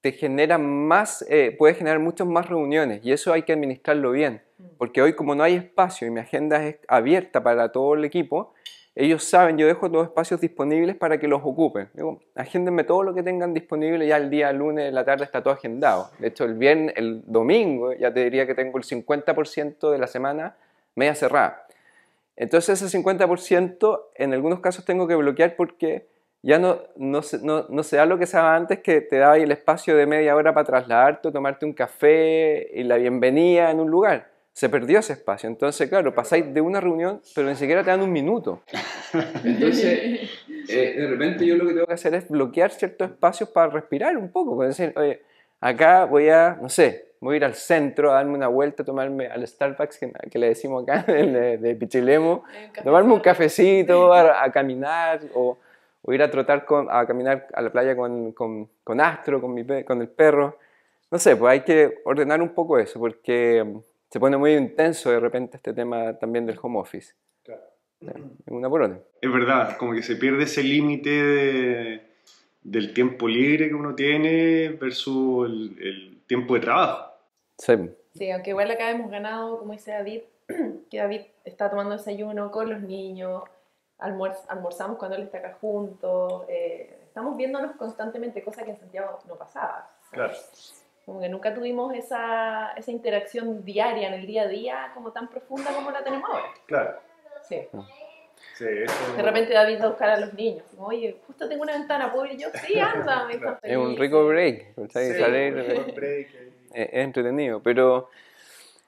te genera más, eh, puede generar muchas más reuniones y eso hay que administrarlo bien, mm. porque hoy como no hay espacio y mi agenda es abierta para todo el equipo, ellos saben, yo dejo los espacios disponibles para que los ocupen. Digo, agéndenme todo lo que tengan disponible, ya el día lunes de la tarde está todo agendado. De hecho, el viernes, el domingo, ya te diría que tengo el 50% de la semana media cerrada. Entonces ese 50% en algunos casos tengo que bloquear porque ya no, no, no, no se da lo que se daba antes, que te daba el espacio de media hora para trasladarte o tomarte un café y la bienvenida en un lugar se perdió ese espacio. Entonces, claro, pasáis de una reunión, pero ni siquiera te dan un minuto. Entonces, eh, de repente yo lo que tengo que hacer es bloquear ciertos espacios para respirar un poco. decir, oye, acá voy a, no sé, voy a ir al centro a darme una vuelta, a tomarme al Starbucks que, le decimos acá, de, Pichilemo, tomarme un cafecito, a, caminar o, ir a trotar, con, a caminar a la playa con, con, con Astro, con, mi, con el perro. No sé, pues hay que ordenar un poco eso, porque se pone muy intenso de repente este tema también del home office. Claro. una por Es verdad, como que se pierde ese límite del tiempo libre que uno tiene versus el, tiempo de trabajo. Sí. Sí, aunque igual acá hemos ganado, como dice David, que David está tomando desayuno con los niños, almorzamos cuando él está acá juntos, eh, estamos viéndonos constantemente, cosa que en Santiago no pasaba. Claro. Como que nunca tuvimos esa, esa interacción diaria en el día a día como tan profunda como la tenemos ahora. Claro. Sí. Sí, eso... De repente David va a buscar a los niños. Como, Oye, justo tengo una ventana, ¿puedo ir yo? Sí, anda. Es un rico break, ¿cachai? Sí, Salir, un break ahí. es es entretenido. Pero,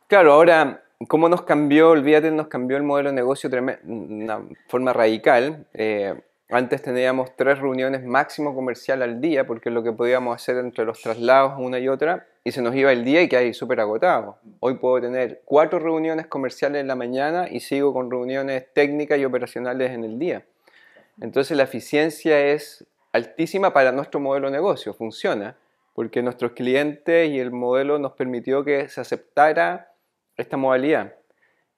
claro, ahora, ¿cómo nos cambió? Olvídate, nos cambió el modelo de negocio de una forma radical. Eh, antes teníamos tres reuniones máximo comercial al día, porque es lo que podíamos hacer entre los traslados una y otra, y se nos iba el día y que hay súper agotado. Hoy puedo tener cuatro reuniones comerciales en la mañana y sigo con reuniones técnicas y operacionales en el día. Entonces la eficiencia es altísima para nuestro modelo de negocio, funciona, porque nuestros clientes y el modelo nos permitió que se aceptara esta modalidad.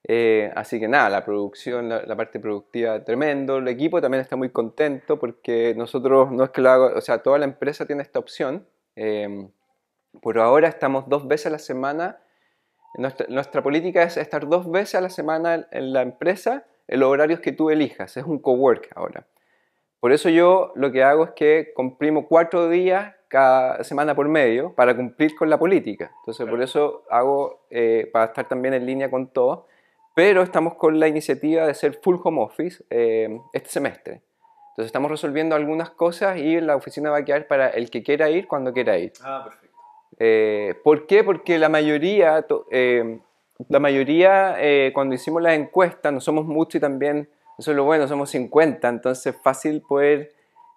Eh, así que nada, la producción, la, parte productiva tremendo, el equipo también está muy contento porque nosotros no es que lo hago, o sea, toda la empresa tiene esta opción. eh, por ahora estamos dos veces a la semana. Nuestra, política es estar dos veces a la semana en la empresa en los horarios que tú elijas. Es un cowork ahora. Por eso yo lo que hago es que comprimo cuatro días cada semana por medio para cumplir con la política. Entonces por eso hago, eh, para estar también en línea con todo, pero estamos con la iniciativa de ser full home office eh, este semestre. Entonces estamos resolviendo algunas cosas y la oficina va a quedar para el que quiera ir cuando quiera ir. Ah, perfecto. Eh, ¿Por qué? Porque la mayoría, eh, la mayoría eh, cuando hicimos las encuestas, no somos muchos y también, eso es lo bueno, somos 50, entonces es fácil poder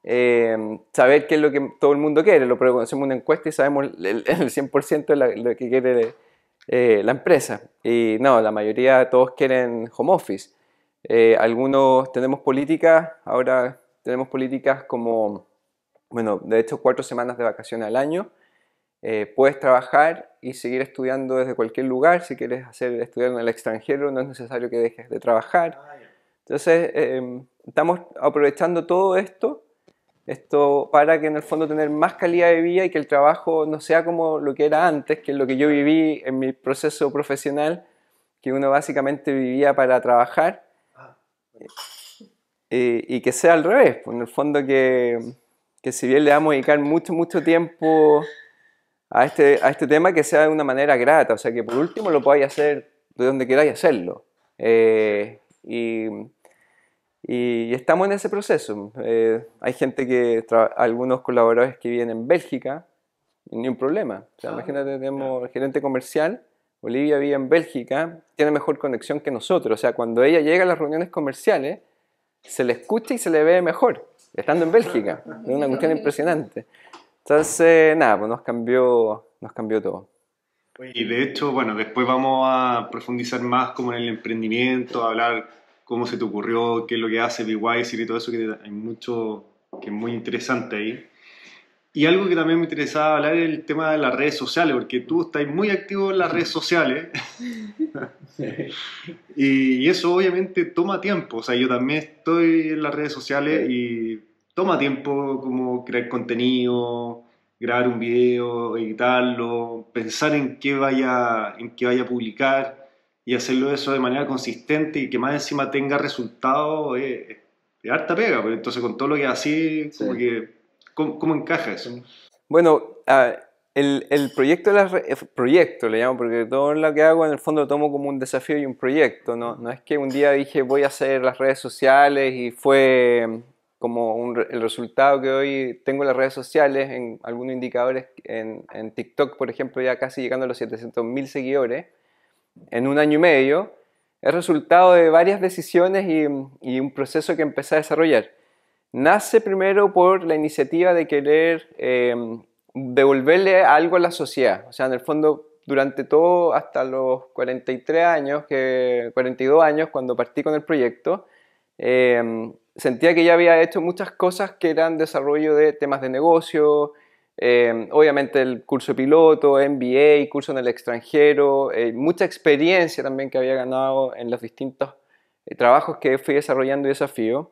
eh, saber qué es lo que todo el mundo quiere. Lo hacemos una encuesta y sabemos el, el 100% de la- lo que quiere eh, la empresa. Y no, la mayoría, todos quieren home office. Eh, algunos tenemos políticas, ahora tenemos políticas como, bueno, de hecho cuatro semanas de vacaciones al año. Eh, puedes trabajar y seguir estudiando desde cualquier lugar. Si quieres hacer estudiar en el extranjero, no es necesario que dejes de trabajar. Ah. Entonces, eh, estamos aprovechando todo esto, esto para que en el fondo tener más calidad de vida y que el trabajo no sea como lo que era antes, que es lo que yo viví en mi proceso profesional, que uno básicamente vivía para trabajar, Ah, eh, y que sea al revés, pues en el fondo que, que si bien le vamos a dedicar mucho, mucho tiempo a este, a este tema, que sea de una manera grata, o sea, que por último lo podáis hacer de donde queráis hacerlo. Eh, y, y estamos en ese proceso. Eh, hay gente que, algunos colaboradores que viven en Bélgica, ni un problema. O sea, Ah, imagínate, tenemos el gerente comercial, Olivia vive en Bélgica, tiene mejor conexión que nosotros. O sea, cuando ella llega a las reuniones comerciales, se le escucha y se le ve mejor, estando en Bélgica. Es una cuestión impresionante. Entonces, nada, pues nos cambió, nos cambió todo. Y de hecho, bueno, después vamos a profundizar más como en el emprendimiento, a hablar cómo se te ocurrió, qué es lo que hace BeWiser y todo eso, que hay mucho que es muy interesante ahí. Y algo que también me interesaba hablar es el tema de las redes sociales, porque tú estás muy activo en las redes sociales y, y eso obviamente toma tiempo. O sea, yo también estoy en las redes sociales y toma tiempo como crear contenido, grabar un video, editarlo, pensar en qué vaya, en qué vaya a publicar y hacerlo eso de manera consistente y que más encima tenga resultados es, es harta pega. pues. Entonces con todo lo que es así, como Sí. que, ¿cómo, cómo encaja eso? Bueno, ah, el, el proyecto, de las re- eh, proyecto le llamo, porque todo lo que hago en el fondo lo tomo como un desafío y un proyecto. No, no es que un día dije voy a hacer las redes sociales y fue como un el resultado que hoy tengo en las redes sociales, en algunos indicadores, en, en TikTok, por ejemplo, ya casi llegando a los 700.000 seguidores en un año y medio, es resultado de varias decisiones y, y un proceso que empecé a desarrollar. Nace primero por la iniciativa de querer eh, devolverle algo a la sociedad. O sea, en el fondo, durante todo, hasta los 43 años, que, 42 años, cuando partí con el proyecto, eh, sentía que ya había hecho muchas cosas que eran desarrollo de temas de negocio, eh, obviamente el curso de piloto, MBA, curso en el extranjero, eh, mucha experiencia también que había ganado en los distintos eh, trabajos que fui desarrollando y desafío.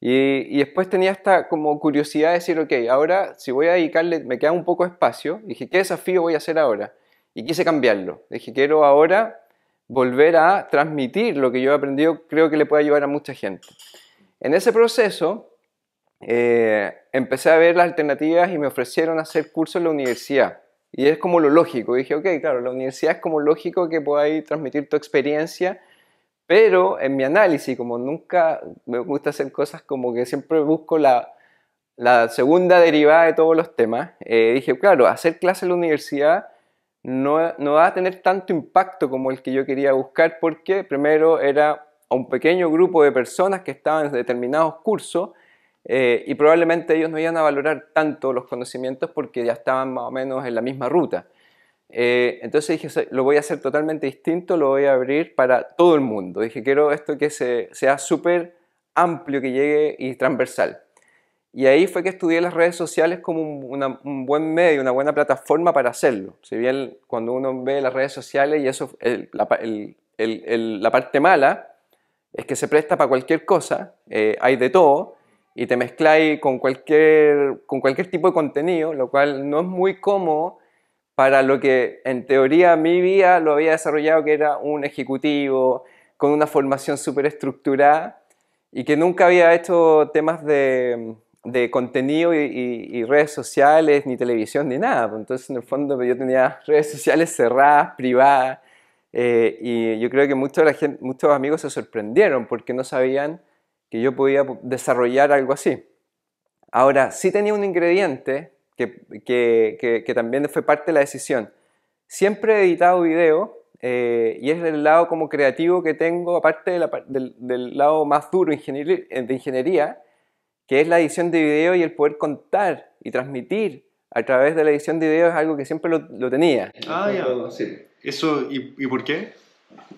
Y, y después tenía esta como curiosidad de decir, ok, ahora si voy a dedicarle, me queda un poco de espacio, dije, ¿qué desafío voy a hacer ahora? Y quise cambiarlo. Dije, quiero ahora volver a transmitir lo que yo he aprendido, creo que le puede ayudar a mucha gente. En ese proceso, eh, empecé a ver las alternativas y me ofrecieron hacer cursos en la universidad. Y es como lo lógico. dije, ok, claro, la universidad es como lógico que podáis transmitir tu experiencia, pero en mi análisis, como nunca me gusta hacer cosas como que siempre busco la, la segunda derivada de todos los temas, eh, dije, claro, hacer clase en la universidad no, no va a tener tanto impacto como el que yo quería buscar porque primero era a un pequeño grupo de personas que estaban en determinados cursos eh, y probablemente ellos no iban a valorar tanto los conocimientos porque ya estaban más o menos en la misma ruta. Eh, entonces dije, lo voy a hacer totalmente distinto, lo voy a abrir para todo el mundo. Dije, quiero esto que se, sea súper amplio, que llegue y transversal. Y ahí fue que estudié las redes sociales como un, buen medio, una buena plataforma para hacerlo. Si bien cuando uno ve las redes sociales y eso, la, la, parte mala es que se presta para cualquier cosa, eh, hay de todo, y te mezcláis con cualquier, con cualquier tipo de contenido, lo cual no es muy cómodo para lo que en teoría mi vida lo había desarrollado, que era un ejecutivo con una formación súper estructurada y que nunca había hecho temas de, de contenido y, redes sociales, ni televisión, ni nada. Pues entonces, en el fondo, yo tenía redes sociales cerradas, privadas, eh, y yo creo que muchos, la gente, muchos amigos se sorprendieron porque no sabían que yo podía desarrollar algo así. Ahora, sí tenía un ingrediente que, que, que, también fue parte de la decisión. Siempre he editado video eh, y es el lado como creativo que tengo, aparte del, del, lado más duro de ingeniería, que es la edición de video y el poder contar y transmitir a través de la edición de video es algo que siempre lo, lo tenía. Ah, ya. ¿Eso y, y por qué?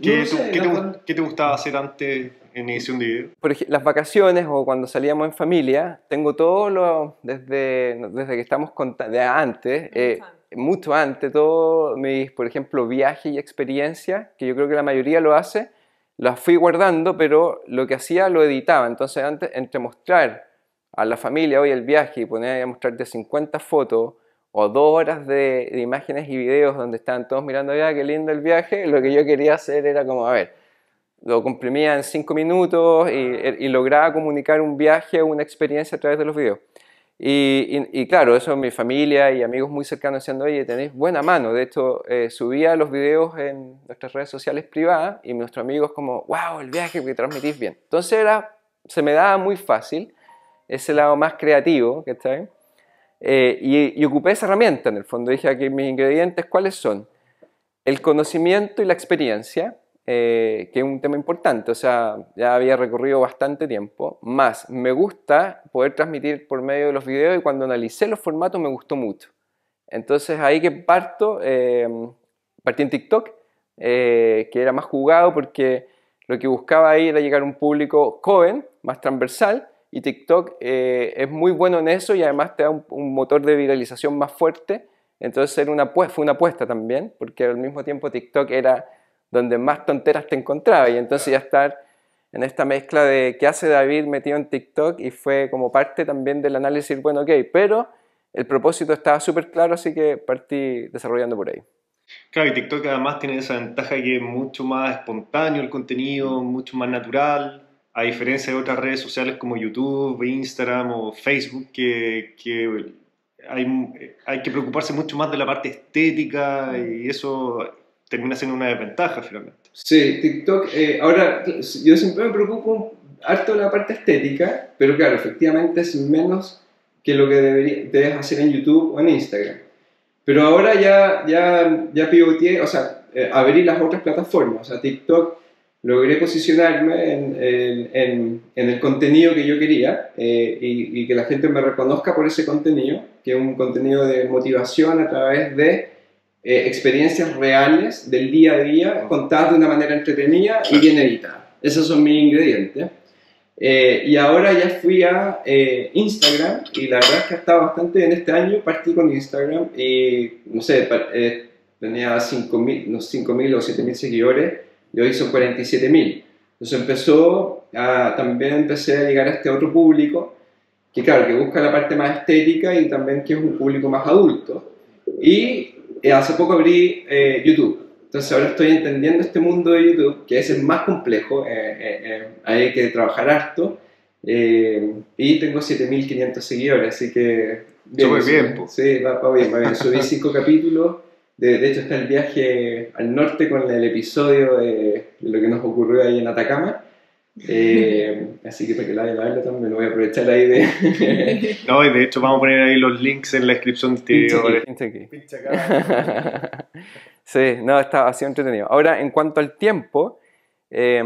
¿Qué, te, ¿Qué, te, gustaba hacer antes de video? Por ejemplo, las vacaciones o cuando salíamos en familia, tengo todo lo, desde, desde que estamos de antes, eh, mucho antes, todos mis, por ejemplo, viajes y experiencias, que yo creo que la mayoría lo hace, las fui guardando, pero lo que hacía lo editaba. Entonces, antes, entre mostrar a la familia hoy el viaje y poner a mostrarte 50 fotos, o dos horas de, imágenes y videos donde estaban todos mirando, ya, qué lindo el viaje, lo que yo quería hacer era como, a ver, lo comprimía en cinco minutos y, lograba comunicar un viaje o una experiencia a través de los videos. Y, claro, eso mi familia y amigos muy cercanos diciendo, oye, tenéis buena mano. De hecho, eh, subía los videos en nuestras redes sociales privadas y nuestros amigos como, wow, el viaje que transmitís bien. Entonces era, se me daba muy fácil ese lado más creativo, que está bien eh, y, ocupé esa herramienta en el fondo. Dije aquí mis ingredientes, ¿cuáles son? El conocimiento y la experiencia, eh, que es un tema importante, o sea, ya había recorrido bastante tiempo, más me gusta poder transmitir por medio de los videos y cuando analicé los formatos me gustó mucho. Entonces ahí que parto, eh, partí en TikTok, que era más jugado porque lo que buscaba ahí era llegar a un público joven, más transversal, y TikTok eh, es muy bueno en eso y además te da un, motor de viralización más fuerte. Entonces era una, fue una apuesta también, porque al mismo tiempo TikTok era donde más tonteras te encontraba. Y entonces ya estar en esta mezcla de qué hace David metido en TikTok y fue como parte también del análisis, bueno, ok, pero el propósito estaba súper claro, así que partí desarrollando por ahí. Claro, y TikTok además tiene esa ventaja que es mucho más espontáneo el contenido, mucho más natural, a diferencia de otras redes sociales como YouTube, Instagram o Facebook, que, que hay, hay, que preocuparse mucho más de la parte estética y eso termina siendo una desventaja finalmente. Sí, TikTok, eh, ahora yo siempre me preocupo harto de la parte estética, pero claro, efectivamente es menos que lo que debes hacer en YouTube o en Instagram. Pero ahora ya, ya, ya pivoteé, o sea, eh, abrí las otras plataformas, o sea, TikTok logré posicionarme en, en, en, el contenido que yo quería eh, y, y, que la gente me reconozca por ese contenido, que es un contenido de motivación a través de eh, experiencias reales del día a día, contadas de una manera entretenida y bien editada. Esos son mis ingredientes. Eh, y ahora ya fui a Instagram y la verdad es que ha estado bastante en este año. Partí con Instagram y no sé, tenía 5.000 no, 5 o 7.000 seguidores y hoy son 47 mil. Entonces empezó a, también empecé a llegar a este otro público que claro, que busca la parte más estética y también que es un público más adulto. Y eh, hace poco abrí eh, YouTube. Entonces ahora estoy entendiendo este mundo de YouTube, que es el más complejo, eh, hay que trabajar harto. y tengo 7.500 seguidores, así que Súper bien, po. Sí, va, va bien, va bien. Subí cinco capítulos. De, de hecho, está el viaje al norte con el episodio de lo que nos ocurrió ahí en Atacama. Eh, así que para que la verlo también, lo voy a aprovechar ahí de. No, y de hecho vamos a poner ahí los links en la descripción del Pinche video. aquí, pinche aquí. sí, no, está, ha sido entretenido. Ahora, en cuanto al tiempo, eh,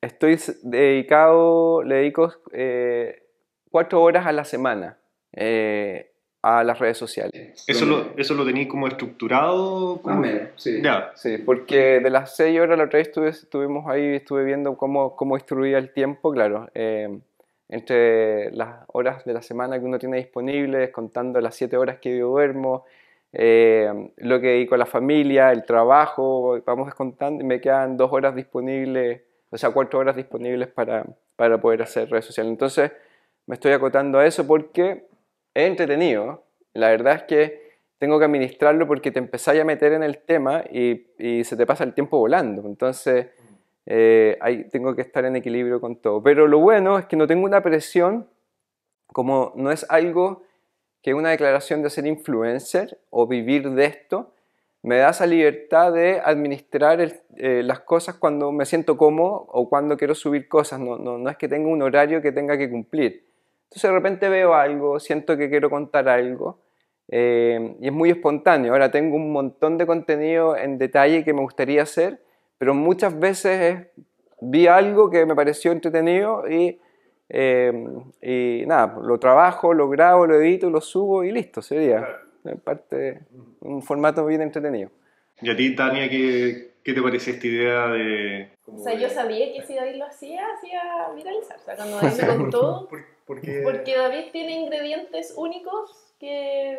estoy dedicado, le dedico eh, cuatro horas a la semana eh, a las redes sociales. ¿Eso lo, eso lo tenéis como estructurado? Como- menos, sí. Ya. Sí, porque de las seis horas la otra vez estuve, estuvimos ahí, estuve viendo cómo, cómo distribuía el tiempo, claro, eh, entre las horas de la semana que uno tiene disponibles, contando las siete horas que yo duermo, eh, lo que dedico a la familia, el trabajo, vamos descontando y me quedan dos horas disponibles, o sea, cuatro horas disponibles para, para poder hacer redes sociales. Entonces, me estoy acotando a eso porque es entretenido. La verdad es que tengo que administrarlo porque te empezáis a meter en el tema y, y se te pasa el tiempo volando. Entonces, eh, ahí tengo que estar en equilibrio con todo. Pero lo bueno es que no tengo una presión, como no es algo que una declaración de ser influencer o vivir de esto, me da esa libertad de administrar el- eh, las cosas cuando me siento cómodo o cuando quiero subir cosas. No, no, no es que tenga un horario que tenga que cumplir. Entonces de repente veo algo, siento que quiero contar algo eh, y es muy espontáneo. Ahora tengo un montón de contenido en detalle que me gustaría hacer, pero muchas veces es- vi algo que me pareció entretenido y, eh, y nada, lo trabajo, lo grabo, lo edito, lo subo y listo, sería. Parte, un formato bien entretenido. ¿Y a ti, Tania, qué, qué te parece esta idea de...? O sea, yo sabía que si David lo hacía, hacía viralizar. O sea, cuando David me contó, ¿Por, por qué? porque David tiene ingredientes únicos que...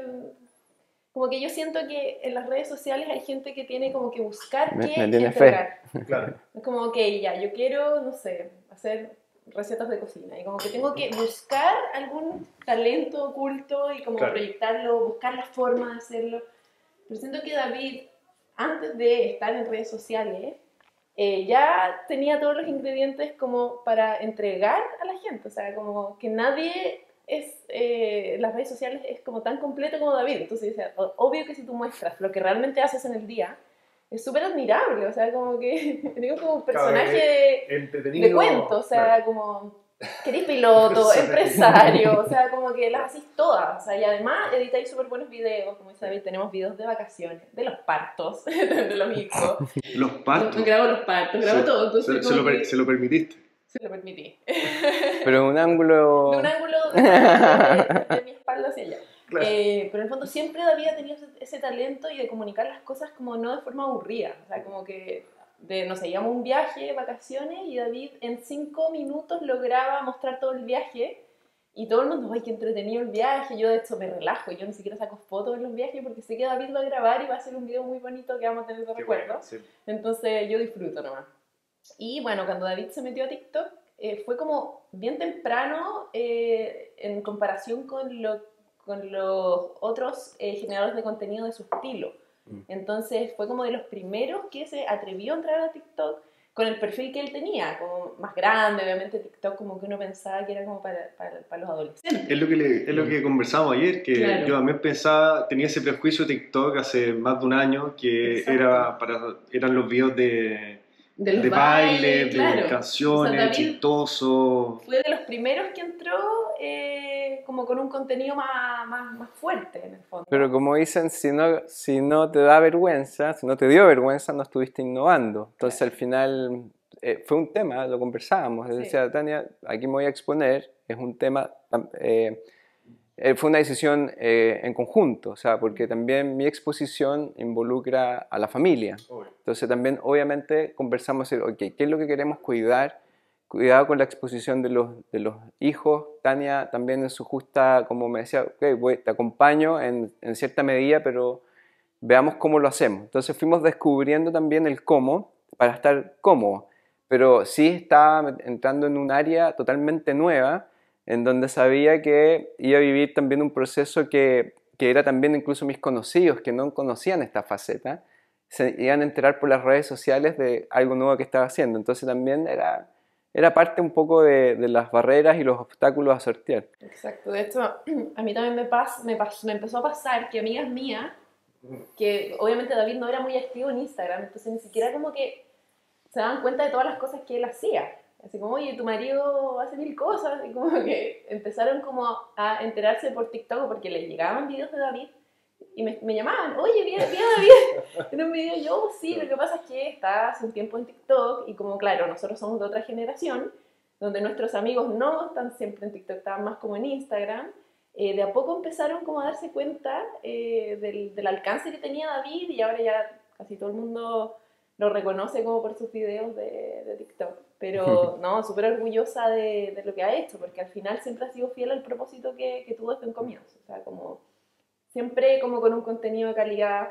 Como que yo siento que en las redes sociales hay gente que tiene como que buscar Me- qué me tiene fe. Claro. Es como, ok, ya, yo quiero, no sé, hacer recetas de cocina. Y como que tengo que buscar algún talento oculto y como Claro. proyectarlo, buscar la forma de hacerlo. Pero siento que David, antes de estar en redes sociales, eh, ya tenía todos los ingredientes como para entregar a la gente. O sea, como que nadie es, eh, las redes sociales es como tan completo como David. Entonces, o- obvio que si tú muestras lo que realmente haces en el día, es súper admirable. O sea, como que tengo como un personaje Entretenido. de cuento. O sea, como que eres piloto, empresario. O sea, como que las hacís todas. O sea, y además editáis súper buenos videos. Como dice David, tenemos videos de vacaciones, de los partos, de los hijos. Los partos. Grabo los partos, grabo Se- todo. Entonces, Se, lo, per- que se lo permitiste. se lo permití. Pero un ángulo... De un ángulo de, de- de mi espalda hacia allá. Claro. Eh, pero en el fondo siempre David ha tenido ese, ese talento y de comunicar las cosas como no de forma aburrida. O sea, como que, de, no sé, íbamos un viaje, vacaciones, y David en cinco minutos lograba mostrar todo el viaje. Y todo el mundo, ¡ay, qué entretenido el viaje! Yo de hecho me relajo, yo ni siquiera saco fotos en los viajes porque sé que David va a grabar y va a hacer un video muy bonito que vamos a tener de recuerdo. bueno, sí. Entonces yo disfruto nomás. Y bueno, cuando David se metió a TikTok, eh, fue como bien temprano eh, en comparación con, lo, con los otros eh, generadores de contenido de su estilo. Mm. Entonces fue como de los primeros que se atrevió a entrar a TikTok con el perfil que él tenía, como más grande, obviamente TikTok como que uno pensaba que era como para, para, para los adolescentes. Es lo que, le- es lo que conversamos ayer, que Claro. yo también pensaba, tenía ese prejuicio de TikTok hace más de un año, que Exacto. era para, eran los videos de, De los de baile, claro. de canciones, O sea, chistosos. fue de los primeros que entró eh, como con un contenido más, más, más fuerte en el fondo. Pero como dicen, si no, si no te da vergüenza, si no te dio vergüenza, no estuviste innovando. Entonces al final eh, fue un tema, lo conversábamos. Sí. Decía, Tania, aquí me voy a exponer, es un tema, eh, eh, fue una decisión eh, en conjunto, o sea, porque también mi exposición involucra a la familia. Entonces también obviamente conversamos, ok, ¿qué es lo que queremos cuidar? Cuidado con la exposición de los, de los hijos. Tania también en su justa, como me decía, ok, voy- te acompaño en, en cierta medida, pero veamos cómo lo hacemos. Entonces fuimos descubriendo también el cómo para estar cómodo, pero sí estaba entrando en un área totalmente nueva, en donde sabía que iba a vivir también un proceso que, que era también incluso mis conocidos, que no conocían esta faceta, se iban a enterar por las redes sociales de algo nuevo que estaba haciendo. Entonces también era, era parte un poco de, las barreras y los obstáculos a sortear. Exacto, de hecho, a mí también me, pas, me, pas, me empezó a pasar que amigas mías, que obviamente David no era muy activo en Instagram, entonces ni siquiera como que se daban cuenta de todas las cosas que él hacía. Así como, oye, tu marido hace mil cosas, y como que empezaron como a enterarse por TikTok porque les llegaban videos de David y me, me llamaban, oye, vi a David en un video, yo sí, lo que pasa es que está hace un tiempo en TikTok y como claro, nosotros somos de otra generación, donde nuestros amigos no están siempre en TikTok, estaban más como en Instagram, eh, de a poco empezaron como a darse cuenta eh, del, del alcance que tenía David y ahora ya casi todo el mundo lo reconoce como por sus videos de, de TikTok. Pero no, súper orgullosa de, de, lo que ha hecho, porque al final siempre ha sido fiel al propósito que, que tuvo desde un comienzo. O sea, como siempre como con un contenido de calidad,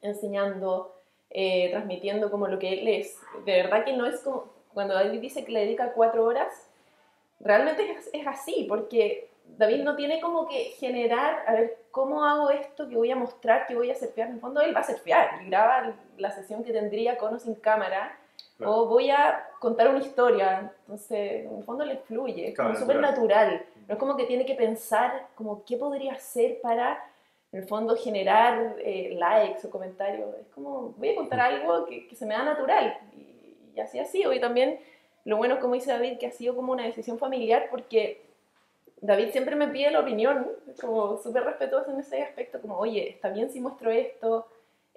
enseñando, eh, transmitiendo como lo que él es. De verdad que no es como, cuando David dice que le dedica cuatro horas, realmente es, es así, porque David no tiene como que generar, a ver, ¿cómo hago esto que voy a mostrar, que voy a surfear? En el fondo él va a surfear y graba la sesión que tendría con o sin cámara, claro. o voy a contar una historia, entonces en el fondo le fluye, es como claro, súper natural, no es como que tiene que pensar como qué podría hacer para, en el fondo, generar eh, likes o comentarios, es como, voy a contar algo que, que se me da natural, y, y así ha sido, y también lo bueno, como dice David, que ha sido como una decisión familiar, porque David siempre me pide la opinión, como súper respetuoso en ese aspecto, como, oye, está bien si muestro esto,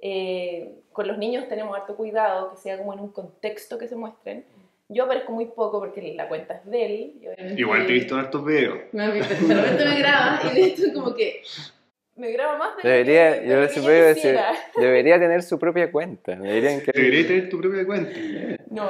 eh, con los niños tenemos harto cuidado, que sea como en un contexto que se muestren. Yo aparezco muy poco porque la cuenta es de él. Igual te he visto en hartos videos. Me, de repente me graba y de hecho como que me graba más de debería, lo que, yo de digo, decir, debería tener su propia cuenta. Deberían que... Debería tener tu propia cuenta. No,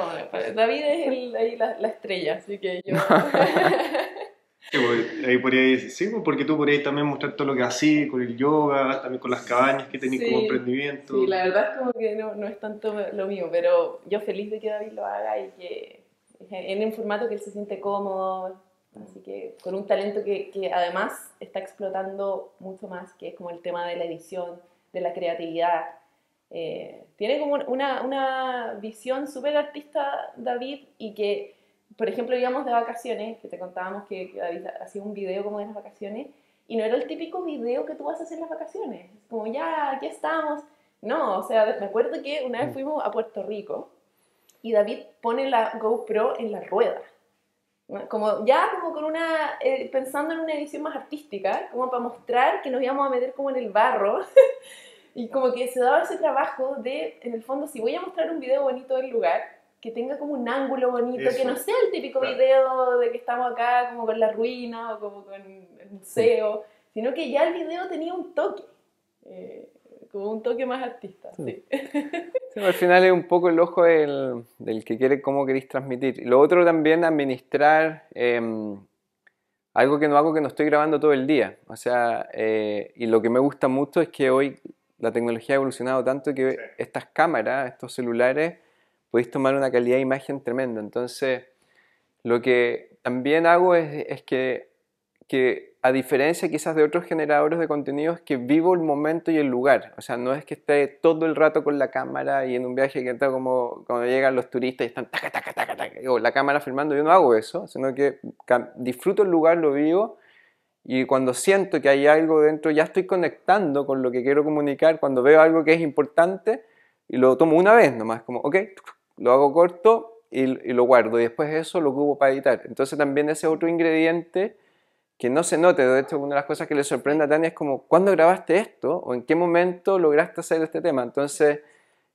David es el, ahí la, la estrella, así que yo... Sí, pues, ahí sí, pues, porque tú podrías también mostrar todo lo que así con el yoga, también con las cabañas que tenés Sí, como emprendimiento. Sí, la verdad es como que no, no es tanto lo mío, pero yo feliz de que David lo haga y que en un formato que él se siente cómodo, así que con un talento que, que además está explotando mucho más, que es como el tema de la edición, de la creatividad. Eh, tiene como una, una visión súper artista David y que por ejemplo, íbamos de vacaciones, que te contábamos que, que David hacía un video como de las vacaciones, y no era el típico video que tú vas a hacer en las vacaciones. Como, ya, aquí estamos. No, o sea, me acuerdo que una vez fuimos a Puerto Rico y David pone la GoPro en la rueda. Como ya como con una, eh, pensando en una edición más artística, como para mostrar que nos íbamos a meter como en el barro. y como que se daba ese trabajo de, en el fondo, si voy a mostrar un video bonito del lugar, que tenga como un ángulo bonito, Eso. que no sea el típico claro. video de que estamos acá como con la ruina o como con el museo, sino que ya el video tenía un toque, eh, como un toque más artista. Sí. Sí, al final es un poco el ojo del, del, que quiere cómo queréis transmitir. Lo otro también, administrar eh, algo que no hago que no estoy grabando todo el día. O sea, eh, y lo que me gusta mucho es que hoy la tecnología ha evolucionado tanto que sí. estas cámaras, estos celulares, podéis tomar una calidad de imagen tremenda. Entonces, lo que también hago es, es que, que, a diferencia quizás de otros generadores de contenido, es que vivo el momento y el lugar. O sea, no es que esté todo el rato con la cámara y en un viaje que está como cuando llegan los turistas y están taca, taca, taca, taca, o la cámara filmando. Yo no hago eso, sino que disfruto el lugar, lo vivo. Y cuando siento que hay algo dentro, ya estoy conectando con lo que quiero comunicar. Cuando veo algo que es importante, y lo tomo una vez nomás, como, ok, lo hago corto y, lo guardo y después eso lo ocupo para editar. Entonces también ese otro ingrediente que no se note, de hecho una de las cosas que le sorprende a Tania es como, ¿cuándo grabaste esto? ¿O en qué momento lograste hacer este tema? Entonces,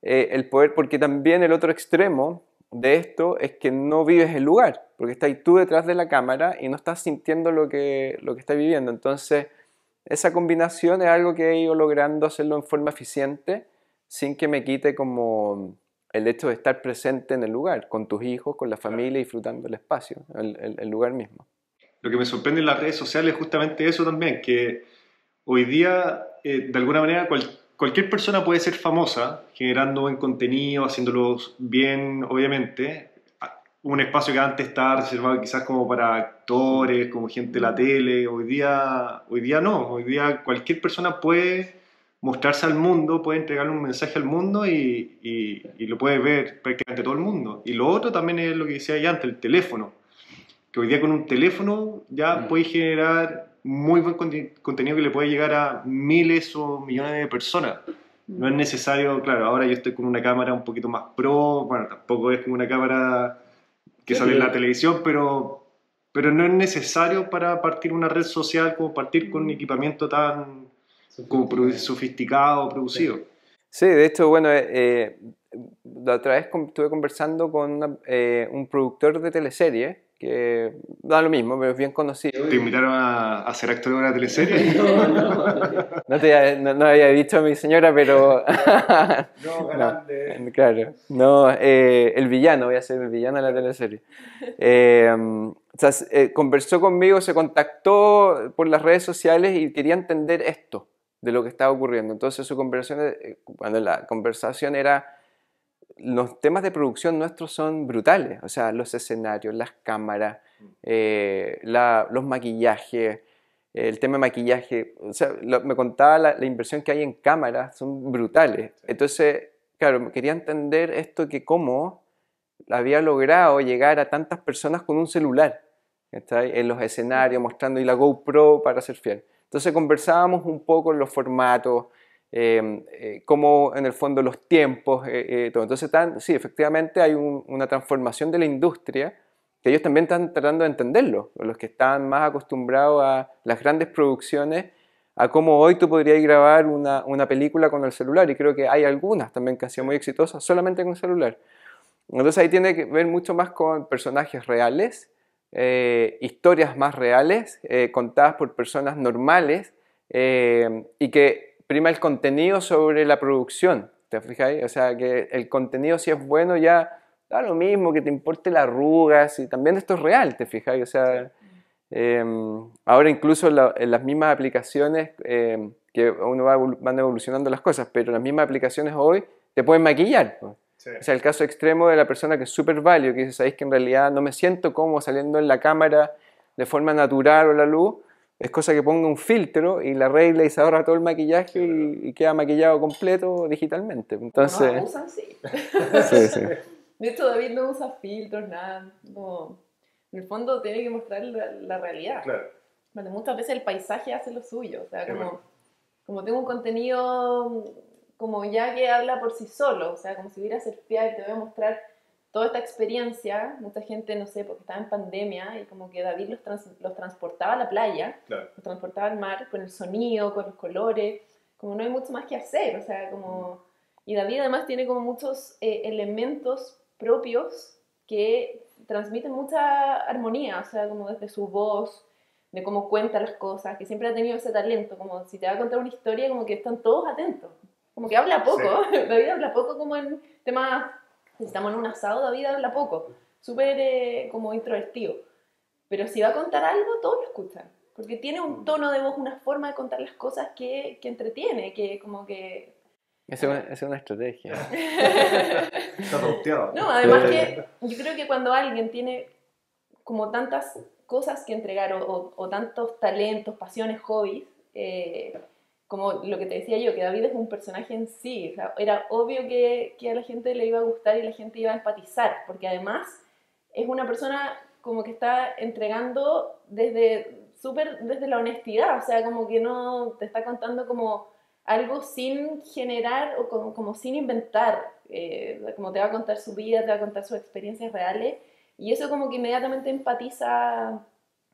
eh, el poder, porque también el otro extremo de esto es que no vives el lugar, porque estás tú detrás de la cámara y no estás sintiendo lo que, lo que estás viviendo. Entonces, esa combinación es algo que he ido logrando hacerlo en forma eficiente sin que me quite como el hecho de estar presente en el lugar, con tus hijos, con la familia, disfrutando el espacio, el, el, el lugar mismo. Lo que me sorprende en las redes sociales es justamente eso también, que hoy día, eh, de alguna manera, cual, cualquier persona puede ser famosa, generando buen contenido, haciéndolo bien, obviamente. Un espacio que antes estaba reservado quizás como para actores, como gente de la tele, hoy día, hoy día no, hoy día cualquier persona puede mostrarse al mundo, puede entregarle un mensaje al mundo y, y, lo puede ver prácticamente todo el mundo. Y lo otro también es lo que decía ya antes, el teléfono. Que hoy día con un teléfono ya mm. puede generar muy buen contenido que le puede llegar a miles o millones de personas. No es necesario, claro, ahora yo estoy con una cámara un poquito más pro, bueno, tampoco es como una cámara que sale en la televisión, pero, pero no es necesario para partir una red social como partir con un equipamiento tan como sofisticado, producido. Sí, de hecho, bueno, eh, eh, la otra vez estuve conversando con eh, un productor de teleserie que da lo mismo, pero es bien conocido. ¿Te invitaron a, a ser actor de una teleserie? no, no, no. te, no, había dicho a mi señora, pero... no, grande. claro, no, el villano, voy a ser el villano de la teleserie. o sea, conversó conmigo, se contactó por las redes sociales y quería entender esto de lo que estaba ocurriendo. Entonces su conversación, eh, cuando la conversación era, los temas de producción nuestros son brutales, o sea, los escenarios, las cámaras, eh, los maquillajes, el tema de maquillaje, o sea, me contaba la, inversión que hay en cámaras, son brutales. Entonces, claro, quería entender esto que cómo había logrado llegar a tantas personas con un celular, en los escenarios, mostrando y la GoPro para ser fiel. Entonces conversábamos un poco en los formatos, em, eh, cómo en el fondo los tiempos, eh, eh, todo. Entonces, sí, efectivamente hay una transformación de la industria que ellos también están tratando de entenderlo, los que están más acostumbrados a las grandes producciones, a cómo hoy tú podrías grabar una, una película con el celular, y creo que hay algunas también que han sido muy exitosas solamente con el celular. Entonces ahí tiene que ver mucho más con personajes reales eh, historias más reales, eh, contadas por personas normales eh, y que prima el contenido sobre la producción. ¿Te fijáis? O sea, que el contenido si es bueno ya da lo mismo, que te importe las arrugas y también esto es real, ¿te fijáis? O sea, em, ahora incluso en las mismas aplicaciones em, que uno va van evolucionando las cosas, pero las mismas aplicaciones hoy te pueden maquillar. Pues. O sea, el caso extremo de la persona que es súper válido, que dice, sabéis que en realidad no me siento como saliendo en la cámara de forma natural o la luz, es cosa que ponga un filtro y la regla y se ahorra todo el maquillaje y, queda maquillado completo digitalmente. Entonces, no, usan sí. sí, sí. De hecho, David no usa filtros, nada. No. En el fondo tiene que mostrar la, realidad. Claro. muchas veces el paisaje hace lo suyo. O sea, como, como tengo un contenido como ya que habla por sí solo, o sea, como si hubiera surfear y te voy a mostrar toda esta experiencia, mucha gente, no sé, porque estaba en pandemia y como que David los, los transportaba a la playa, los transportaba al mar con el sonido, con los colores, como no hay mucho más que hacer, o sea, como... Y David además tiene como muchos eh, elementos propios que transmiten mucha armonía, o sea, como desde su voz, de cómo cuenta las cosas, que siempre ha tenido ese talento, como si te va a contar una historia, como que están todos atentos. Como que habla poco, David habla poco como en temas, si estamos en un asado, David habla poco, súper eh, como introvertido. Pero si va a contar algo, todos lo escuchan. Porque tiene un mm. tono de voz, una forma de contar las cosas que, que entretiene, que como que... Es una, es una estrategia. Está No, además que yo creo que cuando alguien tiene como tantas cosas que entregar o, o, tantos talentos, pasiones, hobbies, eh, como lo que te decía yo, que David es un personaje en sí, era obvio que, que, a la gente le iba a gustar y la gente iba a empatizar, porque además es una persona como que está entregando desde súper desde la honestidad, o sea, como que no te está contando como algo sin generar o como, como sin inventar, eh, como te va a contar su vida, te va a contar sus experiencias reales, y eso como que inmediatamente empatiza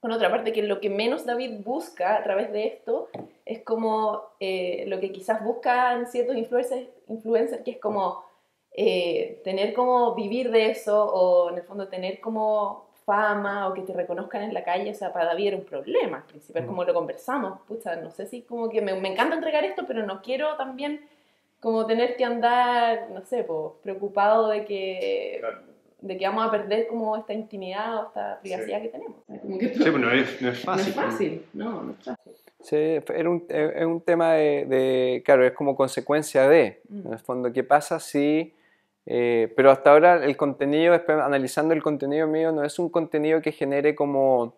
con otra parte, que lo que menos David busca a través de esto es como eh, lo que quizás buscan ciertos influencers, influencers que es como eh, tener como vivir de eso o en el fondo tener como fama o que te reconozcan en la calle, o sea, para David era un problema principal, como lo conversamos, pucha, no sé si como que me, me, encanta entregar esto, pero no quiero también como tener que andar, no sé, pues, preocupado de que de que vamos a perder como esta intimidad o esta privacidad que tenemos. sí, pero no es, no es fácil. No es fácil, no, no es fácil. Sí, era un, es un tema de, de, claro, es como consecuencia de, mm. en el fondo, ¿qué pasa si... Eh, pero hasta ahora el contenido, analizando el contenido mío, no es un contenido que genere como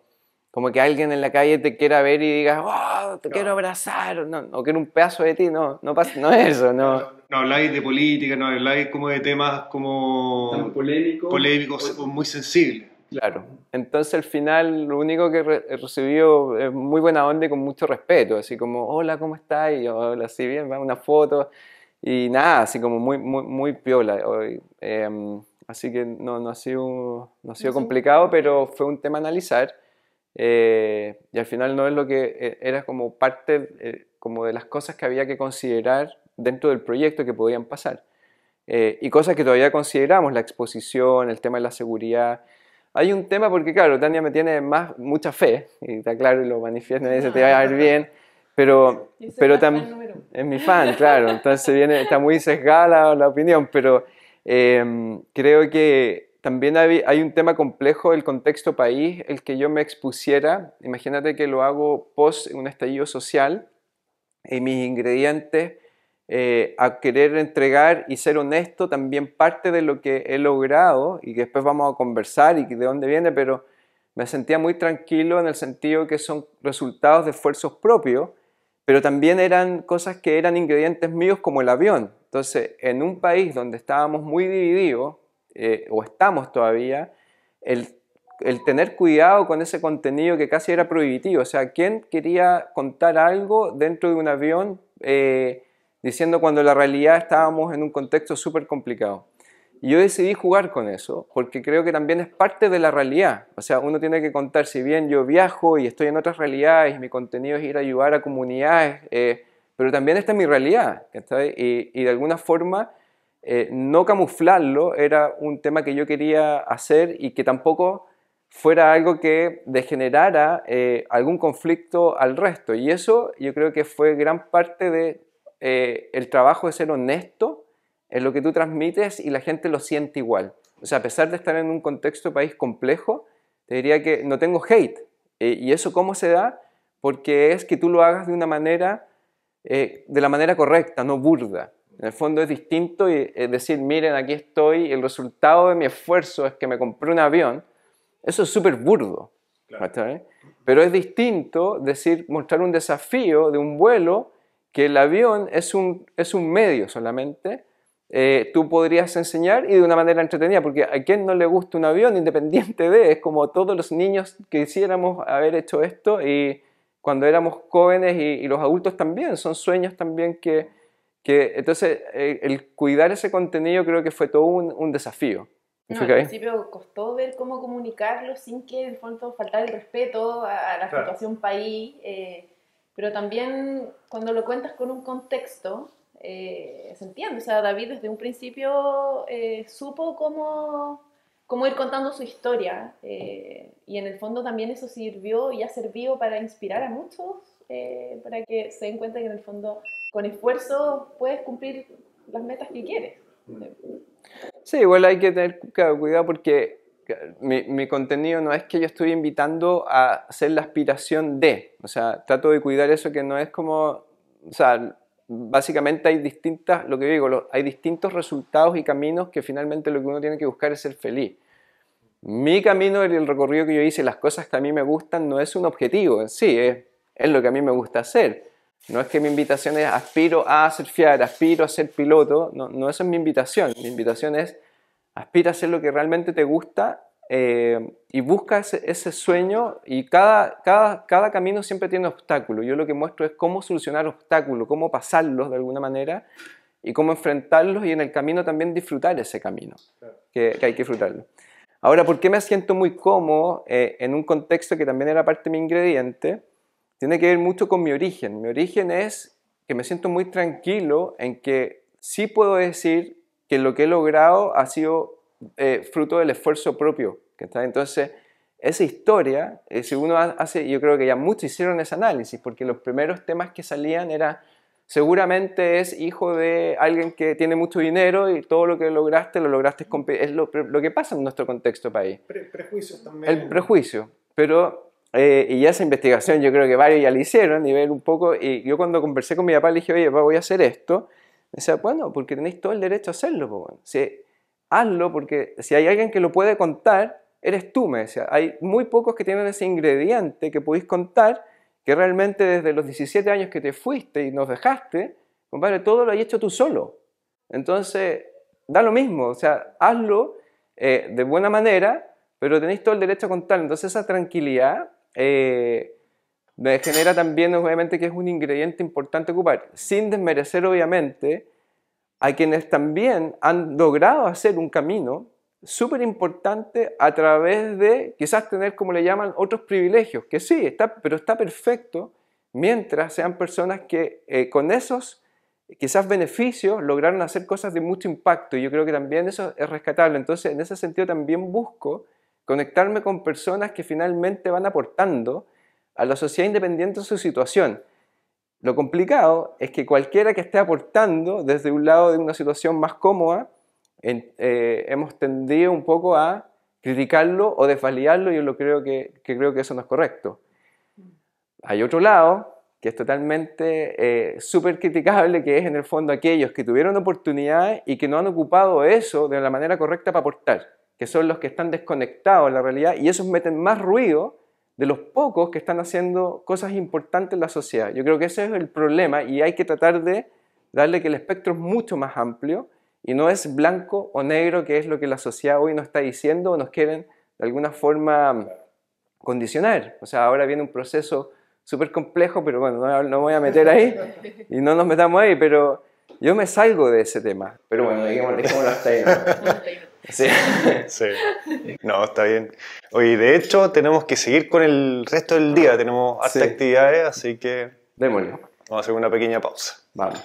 como que alguien en la calle te quiera ver y diga, oh, te quiero abrazar, o, no, o quiero un pedazo de ti, no, no, pasa, no es eso, no. No, habláis de política, no habláis como de temas como... polémicos. Polémicos, muy sensibles. Claro, entonces al final lo único que he recibido es muy buena onda y con mucho respeto, así como, hola, ¿cómo estás? Y yo, hola, sí, bien, va una foto, y nada, así como muy, muy, muy piola. Eh, así que no, no ha sido, no ha sido complicado, pero fue un tema a analizar. Eh, y al final no es lo que eh, era como parte eh, como de las cosas que había que considerar dentro del proyecto que podían pasar. y cosas que todavía consideramos, la exposición, el tema de la seguridad. Hay un tema porque, claro, Tania me tiene más, mucha fe, y está claro, y lo manifiesta, y dice, te va a ir bien, pero, pero también es mi fan, claro, entonces viene, está muy sesgada la, opinión, pero creo que también hay, un tema complejo del contexto país, el que yo me expusiera, imagínate que lo hago post un estallido social y mis ingredientes eh, a querer entregar y ser honesto también parte de lo que he logrado y que después vamos a conversar y de dónde viene, pero me sentía muy tranquilo en el sentido que son resultados de esfuerzos propios, pero también eran cosas que eran ingredientes míos como el avión. Entonces, en un país donde estábamos muy divididos, eh, o estamos todavía, el, tener cuidado con ese contenido que casi era prohibitivo. O sea, ¿quién quería contar algo dentro de un avión eh, diciendo cuando la realidad estábamos en un contexto súper complicado? Y yo decidí jugar con eso porque creo que también es parte de la realidad. O sea, uno tiene que contar, si bien yo viajo y estoy en otras realidades, mi contenido es ir a ayudar a comunidades, eh, pero también está en mi realidad. Y, y de alguna forma eh, no camuflarlo era un tema que yo quería hacer y que tampoco fuera algo que degenerara eh, algún conflicto al resto. Y eso yo creo que fue gran parte de eh, el trabajo de ser honesto en lo que tú transmites y la gente lo siente igual. O sea, a pesar de estar en un contexto país complejo, te diría que no tengo hate. ¿Y eso cómo se da? Porque es que tú lo hagas de una manera, de la manera correcta, no burda. En el fondo es distinto y es decir, miren, aquí estoy, el resultado de mi esfuerzo es que me compré un avión. Eso es súper burdo. Pero es distinto decir, mostrar un desafío de un vuelo que el avión es un, es un medio solamente. Eh, tú podrías enseñar y de una manera entretenida, porque a quien no le gusta un avión independiente de, es como todos los niños que quisiéramos haber hecho esto y cuando éramos jóvenes y los adultos también, son sueños también que, que entonces eh, el cuidar ese contenido creo que fue todo un, un desafío. No, al principio costó ver cómo comunicarlo sin que en fondo faltar el respeto a, la situación país, eh, pero también cuando lo cuentas con un contexto, eh, se entiende. O sea, David desde un principio supo cómo, cómo, ir contando su historia y en el fondo también eso sirvió y ha servido para inspirar a muchos, para que se den cuenta que en el fondo con esfuerzo puedes cumplir las metas que quieres. Sí, igual hay que tener cuidado porque mi, contenido no es que yo estoy invitando a hacer la aspiración de, o sea, trato de cuidar eso que no es como, o sea, básicamente hay distintas, lo que digo, hay distintos resultados y caminos que finalmente lo que uno tiene que buscar es ser feliz. Mi camino, el recorrido que yo hice, las cosas que a mí me gustan, no es un objetivo sí, es, es lo que a mí me gusta hacer. No es que mi invitación es aspiro a surfear, aspiro a ser piloto, no, no esa es mi invitación. Mi invitación es aspira a hacer lo que realmente te gusta eh, y busca ese, sueño y cada, cada, cada, camino siempre tiene obstáculos. Yo lo que muestro es cómo solucionar obstáculos, cómo pasarlos de alguna manera y cómo enfrentarlos y en el camino también disfrutar ese camino, que, hay que disfrutarlo. Ahora, ¿por qué me siento muy cómodo eh, en un contexto que también era parte de mi ingrediente? Tiene que ver mucho con mi origen. Mi origen es que me siento muy tranquilo en que sí puedo decir que lo que he logrado ha sido eh, fruto del esfuerzo propio. Entonces, esa historia, eh, si uno hace, yo creo que ya muchos hicieron ese análisis, porque los primeros temas que salían era, seguramente es hijo de alguien que tiene mucho dinero y todo lo que lograste lo lograste. Es lo, que pasa en nuestro contexto país. prejuicio también. El prejuicio, pero eh, y esa investigación yo creo que varios ya la hicieron y ver un poco, y yo cuando conversé con mi papá le dije, oye, papá, voy a hacer esto, me decía, bueno, porque tenéis todo el derecho a hacerlo, hazlo, porque si hay alguien que lo puede contar, eres tú, me decía. Hay muy pocos que tienen ese ingrediente que podéis contar, que realmente desde los 17 años que te fuiste y nos dejaste, compadre, todo lo has hecho tú solo. Entonces, da lo mismo, o sea, hazlo eh, de buena manera, pero tenéis todo el derecho a contarlo. Entonces, esa tranquilidad eh, me genera también, obviamente, que es un ingrediente importante ocupar, sin desmerecer, obviamente, a quienes también han logrado hacer un camino súper importante a través de quizás tener, como le llaman, otros privilegios, que sí, está, pero está perfecto mientras sean personas que eh, con esos quizás beneficios lograron hacer cosas de mucho impacto y yo creo que también eso es rescatable. Entonces, en ese sentido también busco conectarme con personas que finalmente van aportando a la sociedad independiente de su situación. Lo complicado es que cualquiera que esté aportando desde un lado de una situación más cómoda, eh, hemos tendido un poco a criticarlo o desvalidarlo y yo lo creo que, creo que eso no es correcto. Hay otro lado que es totalmente eh, súper criticable, que es en el fondo aquellos que tuvieron oportunidad y que no han ocupado eso de la manera correcta para aportar, que son los que están desconectados de la realidad y esos meten más ruido de los pocos que están haciendo cosas importantes en la sociedad. Yo creo que ese es el problema y hay que tratar de darle que el espectro es mucho más amplio y no es blanco o negro, que es lo que la sociedad hoy nos está diciendo o nos quieren de alguna forma condicionar. O sea, ahora viene un proceso súper complejo, pero bueno, no, no voy a meter ahí y no nos metamos ahí, pero yo me salgo de ese tema. Pero bueno, dejémoslo hasta ahí. Sí. sí. No, está bien. Oye, de hecho, tenemos que seguir con el resto del día. Tenemos hartas actividades, así que. Démosle. Vamos a hacer una pequeña pausa. Vamos.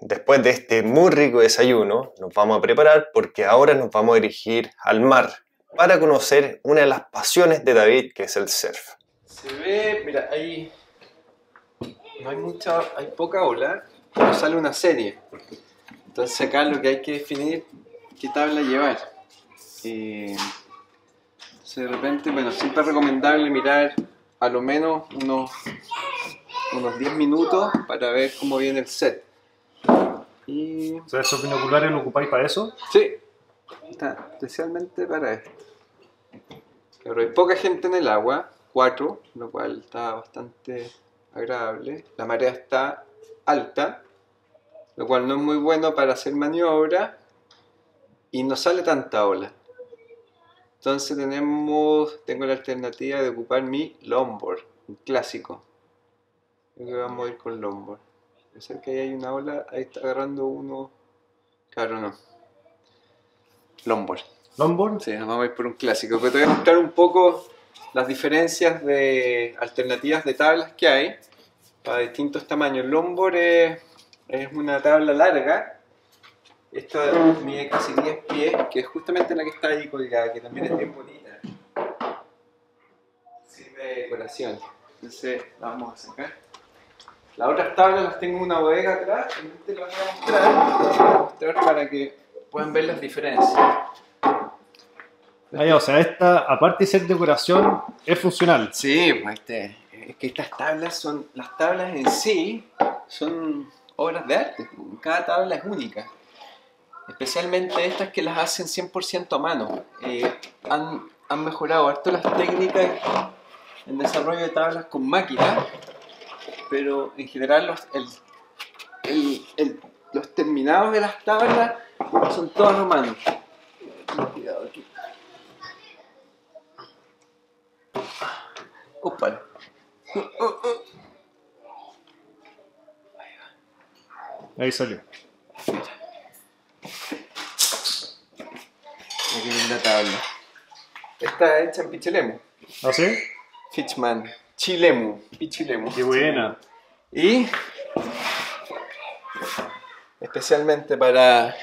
Después de este muy rico desayuno, nos vamos a preparar porque ahora nos vamos a dirigir al mar para conocer una de las pasiones de David, que es el surf. Se ve, mira, hay. No hay mucha. Hay poca ola, pero sale una serie. Entonces, acá lo que hay que definir qué tabla llevar. Eh, de repente, bueno, siempre es recomendable mirar a lo menos unos, unos 10 minutos para ver cómo viene el set. Y... O sea, ¿esos binoculares lo ocupáis para eso? Sí, está especialmente para esto. Pero hay poca gente en el agua, 4, lo cual está bastante agradable. La marea está alta, lo cual no es muy bueno para hacer maniobra y no sale tanta ola. Entonces tenemos, tengo la alternativa de ocupar mi longboard, un clásico. Creo que vamos a ir con longboard. Pensar que ahí hay una ola, ahí está agarrando uno. Claro, no. Longboard. ¿Longboard? Sí, vamos a ir por un clásico. Pero te voy a mostrar un poco las diferencias de alternativas de tablas que hay para distintos tamaños. Longboard es, es una tabla larga esta mide casi 10 pies, que es justamente la que está ahí colgada, que también es bien bonita. Sirve de decoración. Entonces la vamos a sacar. Las otras tablas las tengo en una bodega atrás, y te las voy a mostrar, voy a mostrar para que puedan ver las diferencias. O sea, esta, aparte de ser decoración, es funcional. Sí, pues este, es que estas tablas son, las tablas en sí son obras de arte, cada tabla es única especialmente estas que las hacen 100% a mano. Eh, han, han, mejorado harto las técnicas en desarrollo de tablas con máquinas, pero en general los, el, el, los terminados de las tablas son todos a mano. Cuidado aquí. Opa. Ahí salió. Aquí la tabla. Está hecha en Pichilemu. ¿Ah, sí? Fitchman. Chilemu. Pichilemu. Qué buena. Y especialmente para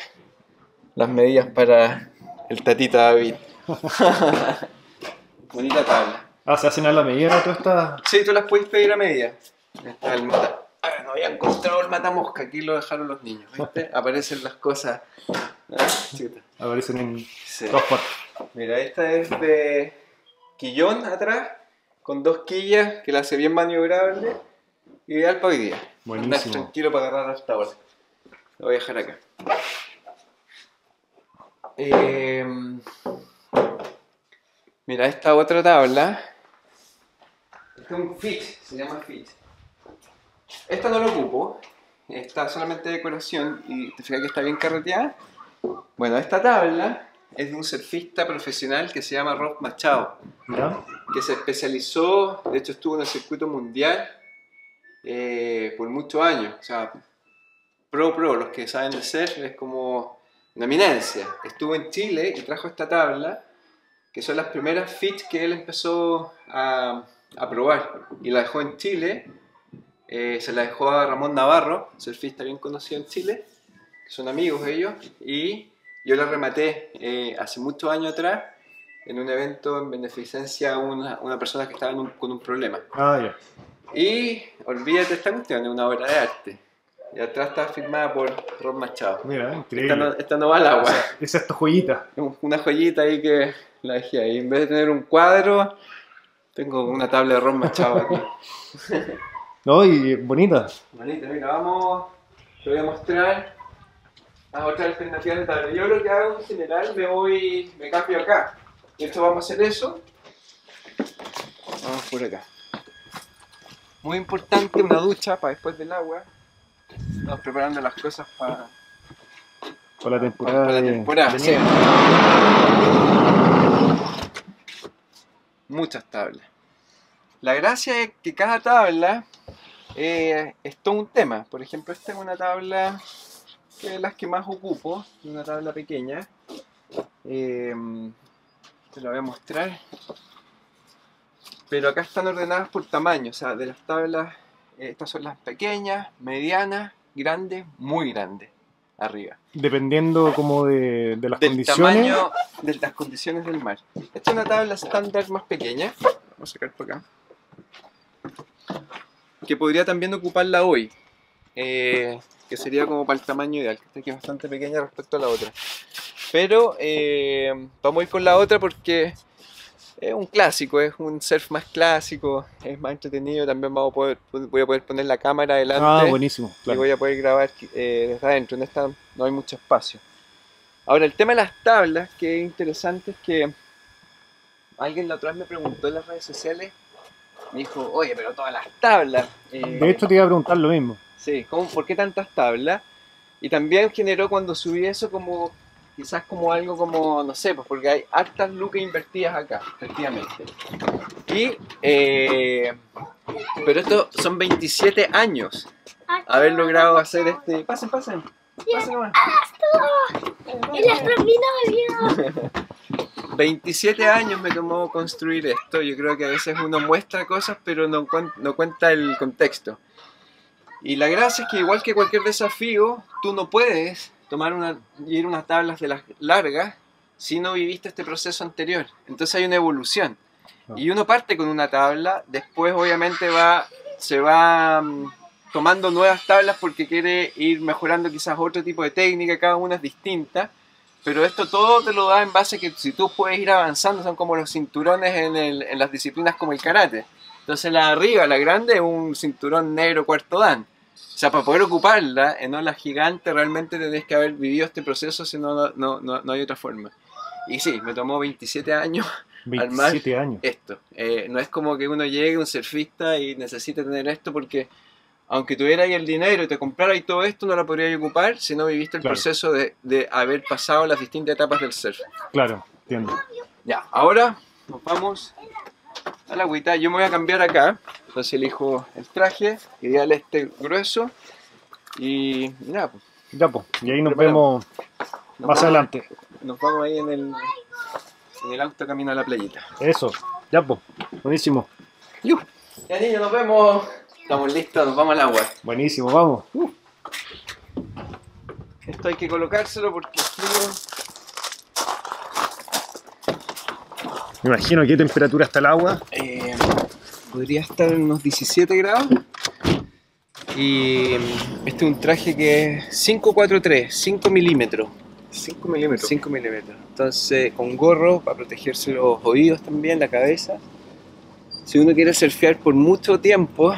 las medidas para el tatita David. Bonita tabla. Ah, ¿se hacen a la medida todas estas? Sí, tú las puedes pedir a medida. Está el mata... Ah, no había encontrado el matamosca, aquí lo dejaron los niños, ¿viste? Aparecen las cosas. Ah, Aparecen en dos partes. Mira, esta es de quillón atrás, con dos quillas que la hace bien maniobrable. Ideal para hoy día. Buenísimo. tranquilo para agarrar hasta ahora. Lo voy a dejar acá. Eh, Mira, esta otra tabla. Este es un fit, se llama fit. Esta no lo ocupo, está solamente decoración y te fijas que está bien carreteada. Bueno, esta tabla es de un surfista profesional que se llama Rob Machado, que se especializó, de hecho estuvo en el circuito mundial eh, por muchos años. O sea, pro pro, los que saben de surf, es como una eminencia. Estuvo en Chile y trajo esta tabla, que son las primeras fit que él empezó a, a probar. Y la dejó en Chile, eh, se la dejó a Ramón Navarro, surfista bien conocido en Chile, son amigos ellos, y yo la rematé eh, hace muchos años atrás en un evento en beneficencia a una, una persona que estaba un- con un problema. Ah, ya. Y olvídate esta cuestión, es una obra de arte. Y atrás está firmada por Rob Machado. Mira, Esta increíble. no, esta no va al agua. Esa es tu joyita. Una joyita ahí que la dejé ahí. En vez de tener un cuadro, tengo una tabla de Rob Machado aquí. No, y bonita. Manita, mira, vamos. Te voy a mostrar las otras alternativas de tabla. Yo lo que hago en general, me voy, me cambio acá. Y esto vamos a hacer eso. Vamos por acá. Muy importante, una ducha para después del agua. Estamos preparando las cosas para, Para la temporada. para la temporada. de sí. Muchas tablas. La gracia es que cada tabla eh, es todo un tema. Por ejemplo, esta es una tabla que las que más ocupo, una tabla pequeña. Eh, te la voy a mostrar. Pero acá están ordenadas por tamaño, o sea, de las tablas, eh, estas son las pequeñas, medianas, grandes, muy grandes, arriba. Dependiendo como de, de las Del condiciones. tamaño de las condiciones del mar. Esta es una tabla estándar más pequeña. Vamos a sacar por acá. Que podría también ocuparla hoy. Eh, que sería como para el tamaño ideal. Que es bastante pequeña respecto a la otra. Pero eh, vamos a ir con la otra porque es un clásico, es un surf más clásico, es más entretenido. También vamos a poder, voy a poder poner la cámara adelante Ah, buenísimo. y Claro. voy a poder grabar eh, desde adentro. En esta no hay mucho espacio. Ahora, el tema de las tablas, que es interesante, es que alguien la otra vez me preguntó en las redes sociales, me dijo, oye, pero todas las tablas. eh, De hecho, te iba a preguntar lo mismo. Sí, ¿cómo, ¿por qué tantas tablas? Y también generó cuando subí eso como, quizás como algo como, no sé, pues porque hay hartas lucas invertidas acá, efectivamente. Y, eh, pero esto son 27 años haber logrado hacer este... Pasen, pasen. Pasen nomás. El exterminador. 27 años me tomó construir esto. Yo creo que a veces uno muestra cosas, pero no, no cuenta el contexto. Y la gracia es que igual que cualquier desafío, tú no puedes tomar una, ir unas tablas de las largas si no viviste este proceso anterior. Entonces hay una evolución. Y uno parte con una tabla, después obviamente va, se va mm, tomando nuevas tablas porque quiere ir mejorando quizás otro tipo de técnica, cada una es distinta. Pero esto todo te lo da en base a que si tú puedes ir avanzando, son como los cinturones en, el- en las disciplinas como el karate. Entonces la de arriba, la grande, es un cinturón negro cuarto dan. O sea, para poder ocuparla, en ola gigante, realmente tenés que haber vivido este proceso, si no, no, no, no- hay otra forma. Y sí, me tomó 27 años 27 años. esto. Eh, no es como que uno llegue, un surfista, y necesite tener esto porque aunque tuviera ahí el dinero y te comprara y todo esto, no lo podría ocupar si no viviste el Claro. proceso de, de haber pasado las distintas etapas del surf. Claro, entiendo. Ya, ahora nos vamos a la agüita. Yo me voy a cambiar acá. Entonces elijo el traje, ideal este grueso. Y nada, pues, Ya, pues. Y ahí nos Preparamos. vemos nos más vamos- adelante. Nos vamos ahí en el, en el auto camino a la playita. Eso. Ya, pues. Buenísimo. Ya niños, nos vemos. Estamos listos, nos vamos al agua. Buenísimo, vamos. Esto hay que colocárselo porque es frío. Me imagino qué temperatura está el agua. Eh, podría estar en unos 17 grados. Y mm, este es un traje que es 543, 5 milímetros. 5 milímetros. 5 milímetros. Entonces, con gorro para protegerse los oídos también, la cabeza. Si uno quiere surfear por mucho tiempo,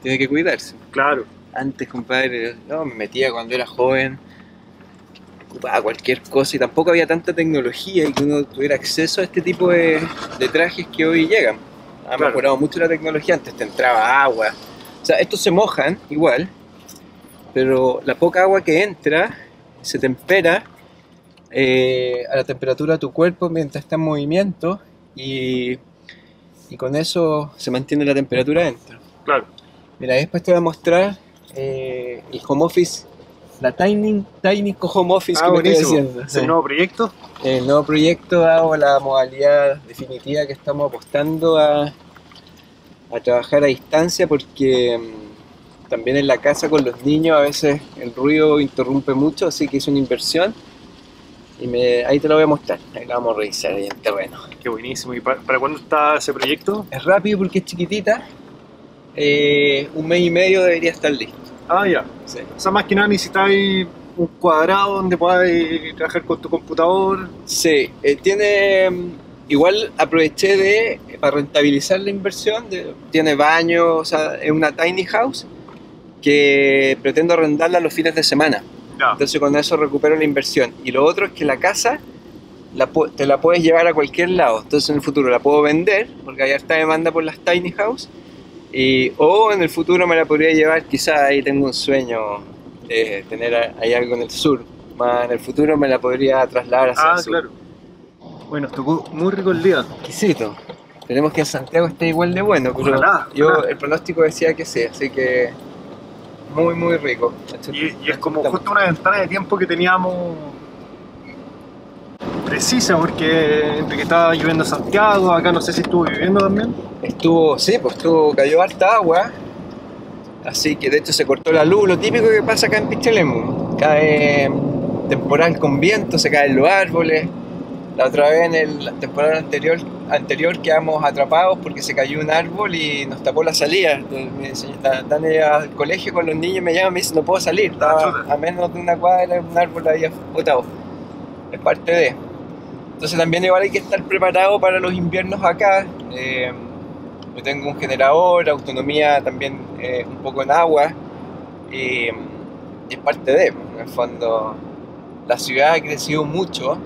tiene que cuidarse. Claro. Antes, compadre, no, me metía cuando era joven ocupaba cualquier cosa y tampoco había tanta tecnología y que uno tuviera acceso a este tipo de, de trajes que hoy llegan. Ha Claro. mejorado mucho la tecnología, antes te entraba agua. O sea, estos se mojan igual, pero la poca agua que entra se tempera eh, a la temperatura de tu cuerpo mientras está en movimiento y, y con eso se mantiene la temperatura dentro. Claro. Mira, después te voy a mostrar eh, el home office, la Tiny, tiny Home Office Ah, que me estoy haciendo. ¿Es el nuevo proyecto? El nuevo proyecto dado la modalidad definitiva que estamos apostando a, a trabajar a distancia porque mm, también en la casa con los niños a veces el ruido interrumpe mucho, así que hice una inversión y me, ahí te lo voy a mostrar, ahí la vamos a revisar ahí en terreno. Qué buenísimo. ¿Y para, para cuándo está ese proyecto? Es rápido porque es chiquitita, eh, un mes y medio debería estar listo. Ah, ya. sí. O sea, más que nada necesitáis un cuadrado donde podáis trabajar con tu computador. Sí, eh, tiene. mm, Igual aproveché de, eh, para rentabilizar la inversión, de- tiene baño, o sea, es una tiny house que pretendo arrendarla los fines de semana. Entonces con eso recupero la inversión. Y lo otro es que la casa la te la puedes llevar a cualquier lado. Entonces en el futuro la puedo vender, porque hay harta demanda por las tiny house. Y, o en el futuro me la podría llevar, quizás ahí tengo un sueño de tener ahí algo en el sur. Más en el futuro me la podría trasladar hacia Ah, el sur. claro. Bueno, estuvo muy rico el día. Exquisito. Esperemos que en Santiago esté igual de bueno, pero Ojalá, yo ojalá. el pronóstico decía que sí, así que muy muy rico. Y, y es como justo una ventana de tiempo que teníamos precisa, porque entre que estaba lloviendo en Santiago, acá no sé si estuvo viviendo también. Estuvo, sí, pues estuvo, cayó harta agua, así que de hecho se cortó la luz, lo típico que pasa acá en Pichilemu. Cae temporal con viento, se caen los árboles. La otra vez en el- la temporada anterior, anterior quedamos atrapados porque se cayó un árbol y nos tapó la salida. Me dice, "Está- Están al colegio con los niños, me llaman y me dicen no puedo salir. Estaba a menos de una cuadra, un árbol había botado. Es parte de. Entonces también igual hay que estar preparado para los inviernos acá. Eh, yo tengo un generador, autonomía también eh, un poco en agua. Y, es parte de, en el fondo, la ciudad ha crecido mucho.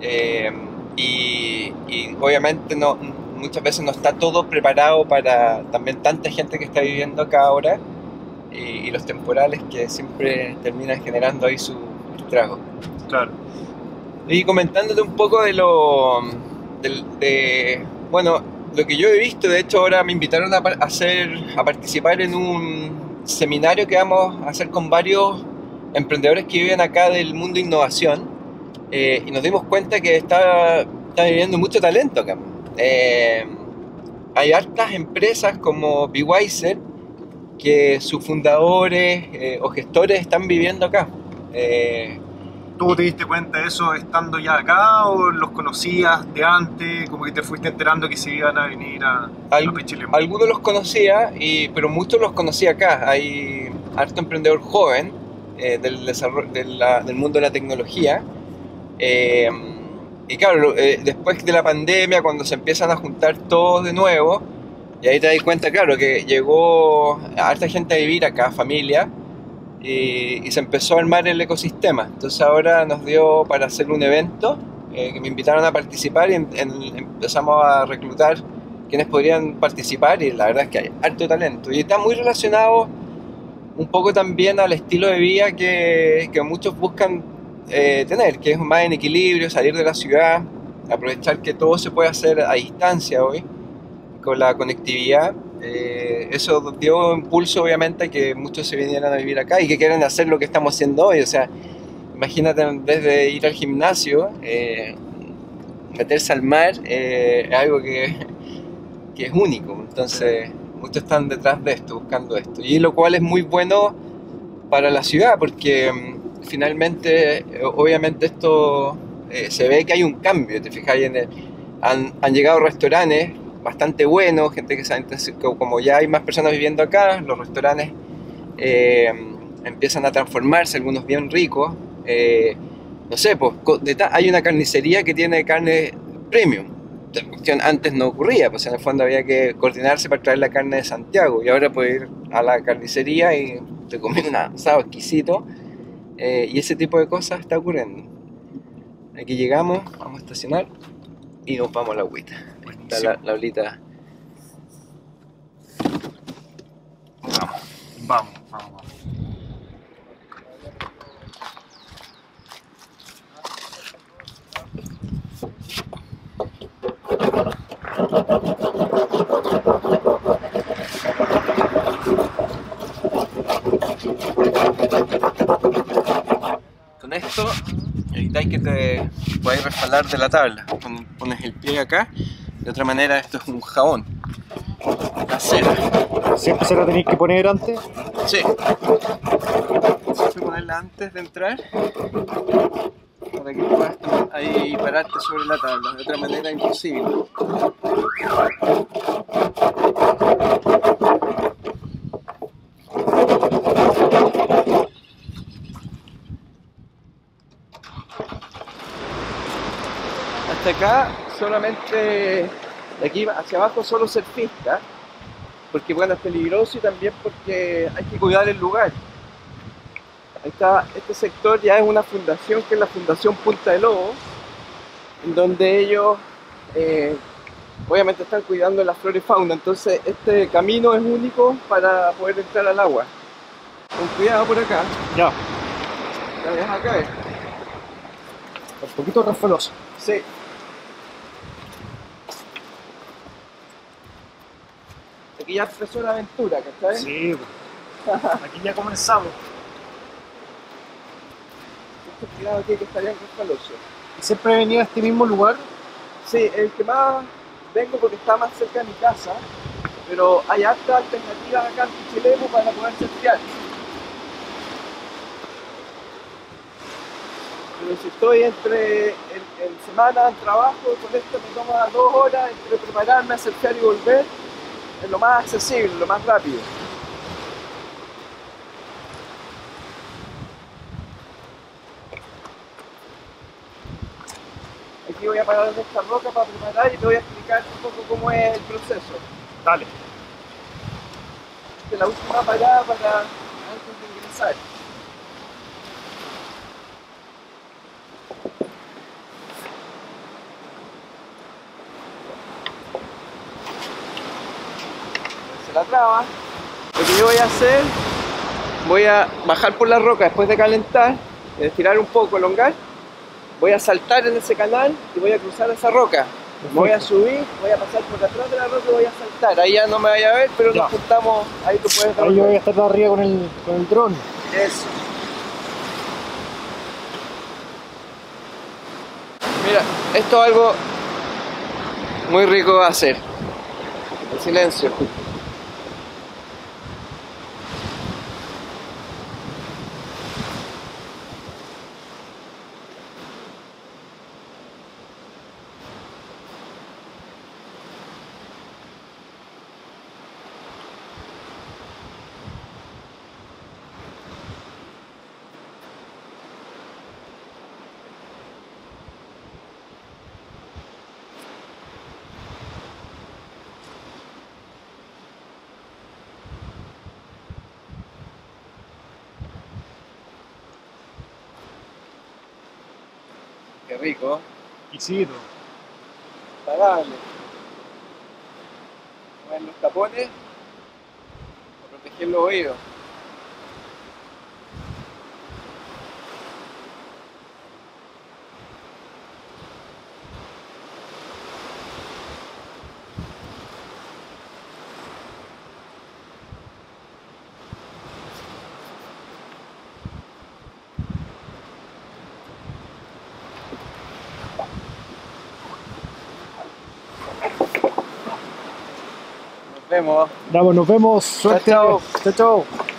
eh, y, y obviamente no, muchas veces no está todo preparado para también tanta gente que está viviendo acá ahora. Y, y los temporales que siempre terminan generando ahí su estrago. Claro. Y comentándote un poco de lo. de, bueno, lo que yo he visto, de hecho, ahora me invitaron a hacer, a participar en un seminario que vamos a hacer con varios emprendedores que viven acá del mundo de innovación. eh, y nos dimos cuenta que está, está viviendo mucho talento acá. Eh, hay hartas empresas como Bewiser que sus fundadores eh, o gestores están viviendo acá. Eh, ¿Tú te diste cuenta de eso estando ya acá o los conocías de antes? Como que te fuiste enterando que se iban a venir a, Al- a? Algunos los conocía, y, pero muchos los conocí acá. Hay harto emprendedor joven eh, del, desarrollo, de la- del mundo de la tecnología. Eh, y claro, eh, después de la pandemia, cuando se empiezan a juntar todos de nuevo, y ahí te das cuenta, claro, que llegó harta gente a vivir acá, familia, y, y se empezó a armar el ecosistema. Entonces ahora nos dio para hacer un evento, eh, que me invitaron a participar y en- en- empezamos a reclutar quienes podrían participar y la verdad es que hay harto talento. Y está muy relacionado un poco también al estilo de vida que, que muchos buscan eh, tener, que es más en equilibrio, salir de la ciudad, aprovechar que todo se puede hacer a distancia hoy, con la conectividad. Eh, eso dio impulso obviamente a que muchos se vinieran a vivir acá y que quieran hacer lo que estamos haciendo hoy. O sea, imagínate en vez de ir al gimnasio, eh, meterse al mar eh, es algo que, que es único. Entonces, muchos están detrás de esto, buscando esto. Y lo cual es muy bueno para la ciudad, porque mm, finalmente, obviamente esto eh, se ve que hay un cambio, te fijas, en el- han, han llegado restaurantes bastante buenos, gente que sabe, como ya hay más personas viviendo acá, los restaurantes eh, empiezan a transformarse, algunos bien ricos. eh, no sé, pues hay una carnicería que tiene carne premium. Esta cuestión antes no ocurría, pues en el fondo había que coordinarse para traer la carne de Santiago y ahora puedes ir a la carnicería y te comes un asado exquisito Eh, y ese tipo de cosas está ocurriendo. Aquí llegamos, vamos a estacionar y nos vamos a la agüita. Está la, la olita. Vamos, vamos, vamos. vamos. Con esto evitáis que te podáis resbalar de la tabla. Pon- Pones el pie acá. De otra manera, esto es un jabón. Casera. Siempre se la tenéis que poner antes. Sí. Siempre ponerla antes de entrar. Para que puedas ahí pararte sobre la tabla. De otra manera, imposible. Hasta acá solamente de aquí hacia abajo solo surfistas porque bueno, es peligroso y también porque hay que cuidar el lugar. Ahí está, este sector ya es una fundación que es la Fundación Punta de Lobo, en donde ellos eh, obviamente están cuidando la flora y fauna, entonces este camino es único para poder entrar al agua. Con cuidado por acá, Ya, la dejas caer. un poquito resbaloso. Sí. Aquí ya empezó la aventura, ¿cachai? Sí, aquí ya comenzamos. Cuidado aquí que estarían resbalosos. Siempre he venido a este mismo lugar. Sí, el que más vengo porque está más cerca de mi casa, pero hay hartas alternativas acá en Pichilemu para poder surfear. Pero si estoy entre en, en semana, en trabajo, con esto me toma dos horas entre prepararme surfear y volver, lo más accesible, lo más rápido. Aquí voy a parar en esta roca para preparar y te voy a explicar un poco cómo es el proceso. Dale. Esta es la última parada para antes de ingresar. Lo que yo voy a hacer, voy a bajar por la roca después de calentar, estirar un poco, elongar. Voy a saltar en ese canal y voy a cruzar esa roca. Voy a subir, voy a pasar por atrás de la roca y voy a saltar. Ahí ya no me vaya a ver, pero Ya. nos juntamos, ahí tú puedes Ahí yo voy a estar de arriba con el, con el dron. Eso. Mira, esto es algo muy rico de hacer. El silencio. Qué rico. Quisito. Pagable. Poner los tapones para proteger los oídos. Vemos. Vamos, nos vemos. Suerte. chao. chao. chao.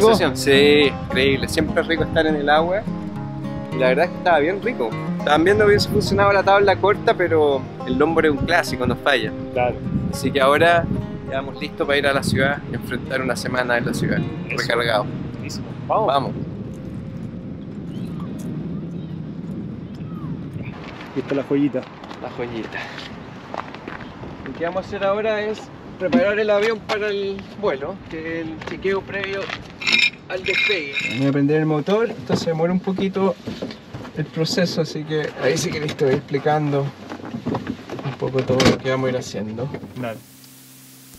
Rica. Sí, increíble. Siempre es rico estar en el agua. Y la verdad es que estaba bien rico. Estaban viendo que hubiese funcionado la tabla corta, pero el lombo es un clásico, no falla. Claro. Así que ahora quedamos listos para ir a la ciudad y enfrentar una semana en la ciudad. Eso. Recargado. Buenísimo. Vamos. Vamos. Aquí está la joyita. La joyita. Lo que vamos a hacer ahora es preparar el avión para el vuelo, que es el chequeo previo al despegue. Voy a prender el motor, esto se demora un poquito el proceso, así que ahí sí que les estoy explicando un poco todo lo que vamos a ir haciendo. Dale.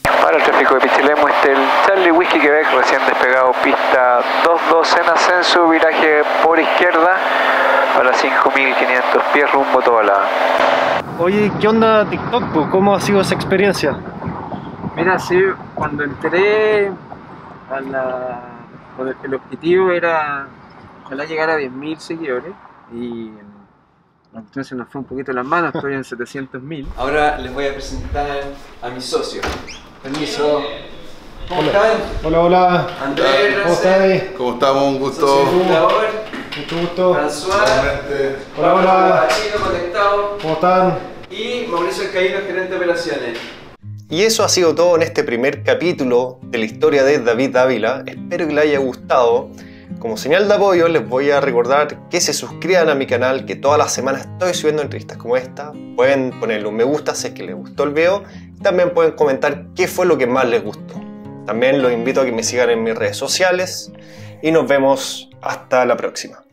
Para el tráfico de Pichilemu, este el Charlie Whiskey Quebec, recién despegado, pista 22 en ascenso, viraje por izquierda para 5500 pies rumbo Tobalaba. Oye, ¿qué onda TikTok? ¿Cómo ha sido esa experiencia? Mira, sí, cuando entré a la... el objetivo era ojalá llegar a 10.000 seguidores y entonces nos fue un poquito las manos, estoy en 700.000. Ahora les voy a presentar a mi socio. Permiso. ¿Cómo están? Hola, hola. Andrés, ¿Cómo estáis? ¿Cómo estamos? Un gusto. Mucho gusto. François. Hola, hola. Conectado ¿Cómo están? y Mauricio Caíno, gerente de operaciones. Y eso ha sido todo en este primer capítulo de la historia de David Ávila. Espero que les haya gustado. Como señal de apoyo les voy a recordar que se suscriban a mi canal, que todas las semanas estoy subiendo entrevistas como esta. Pueden ponerle un me gusta si es que les gustó el video. También pueden comentar qué fue lo que más les gustó. También los invito a que me sigan en mis redes sociales. Y nos vemos hasta la próxima.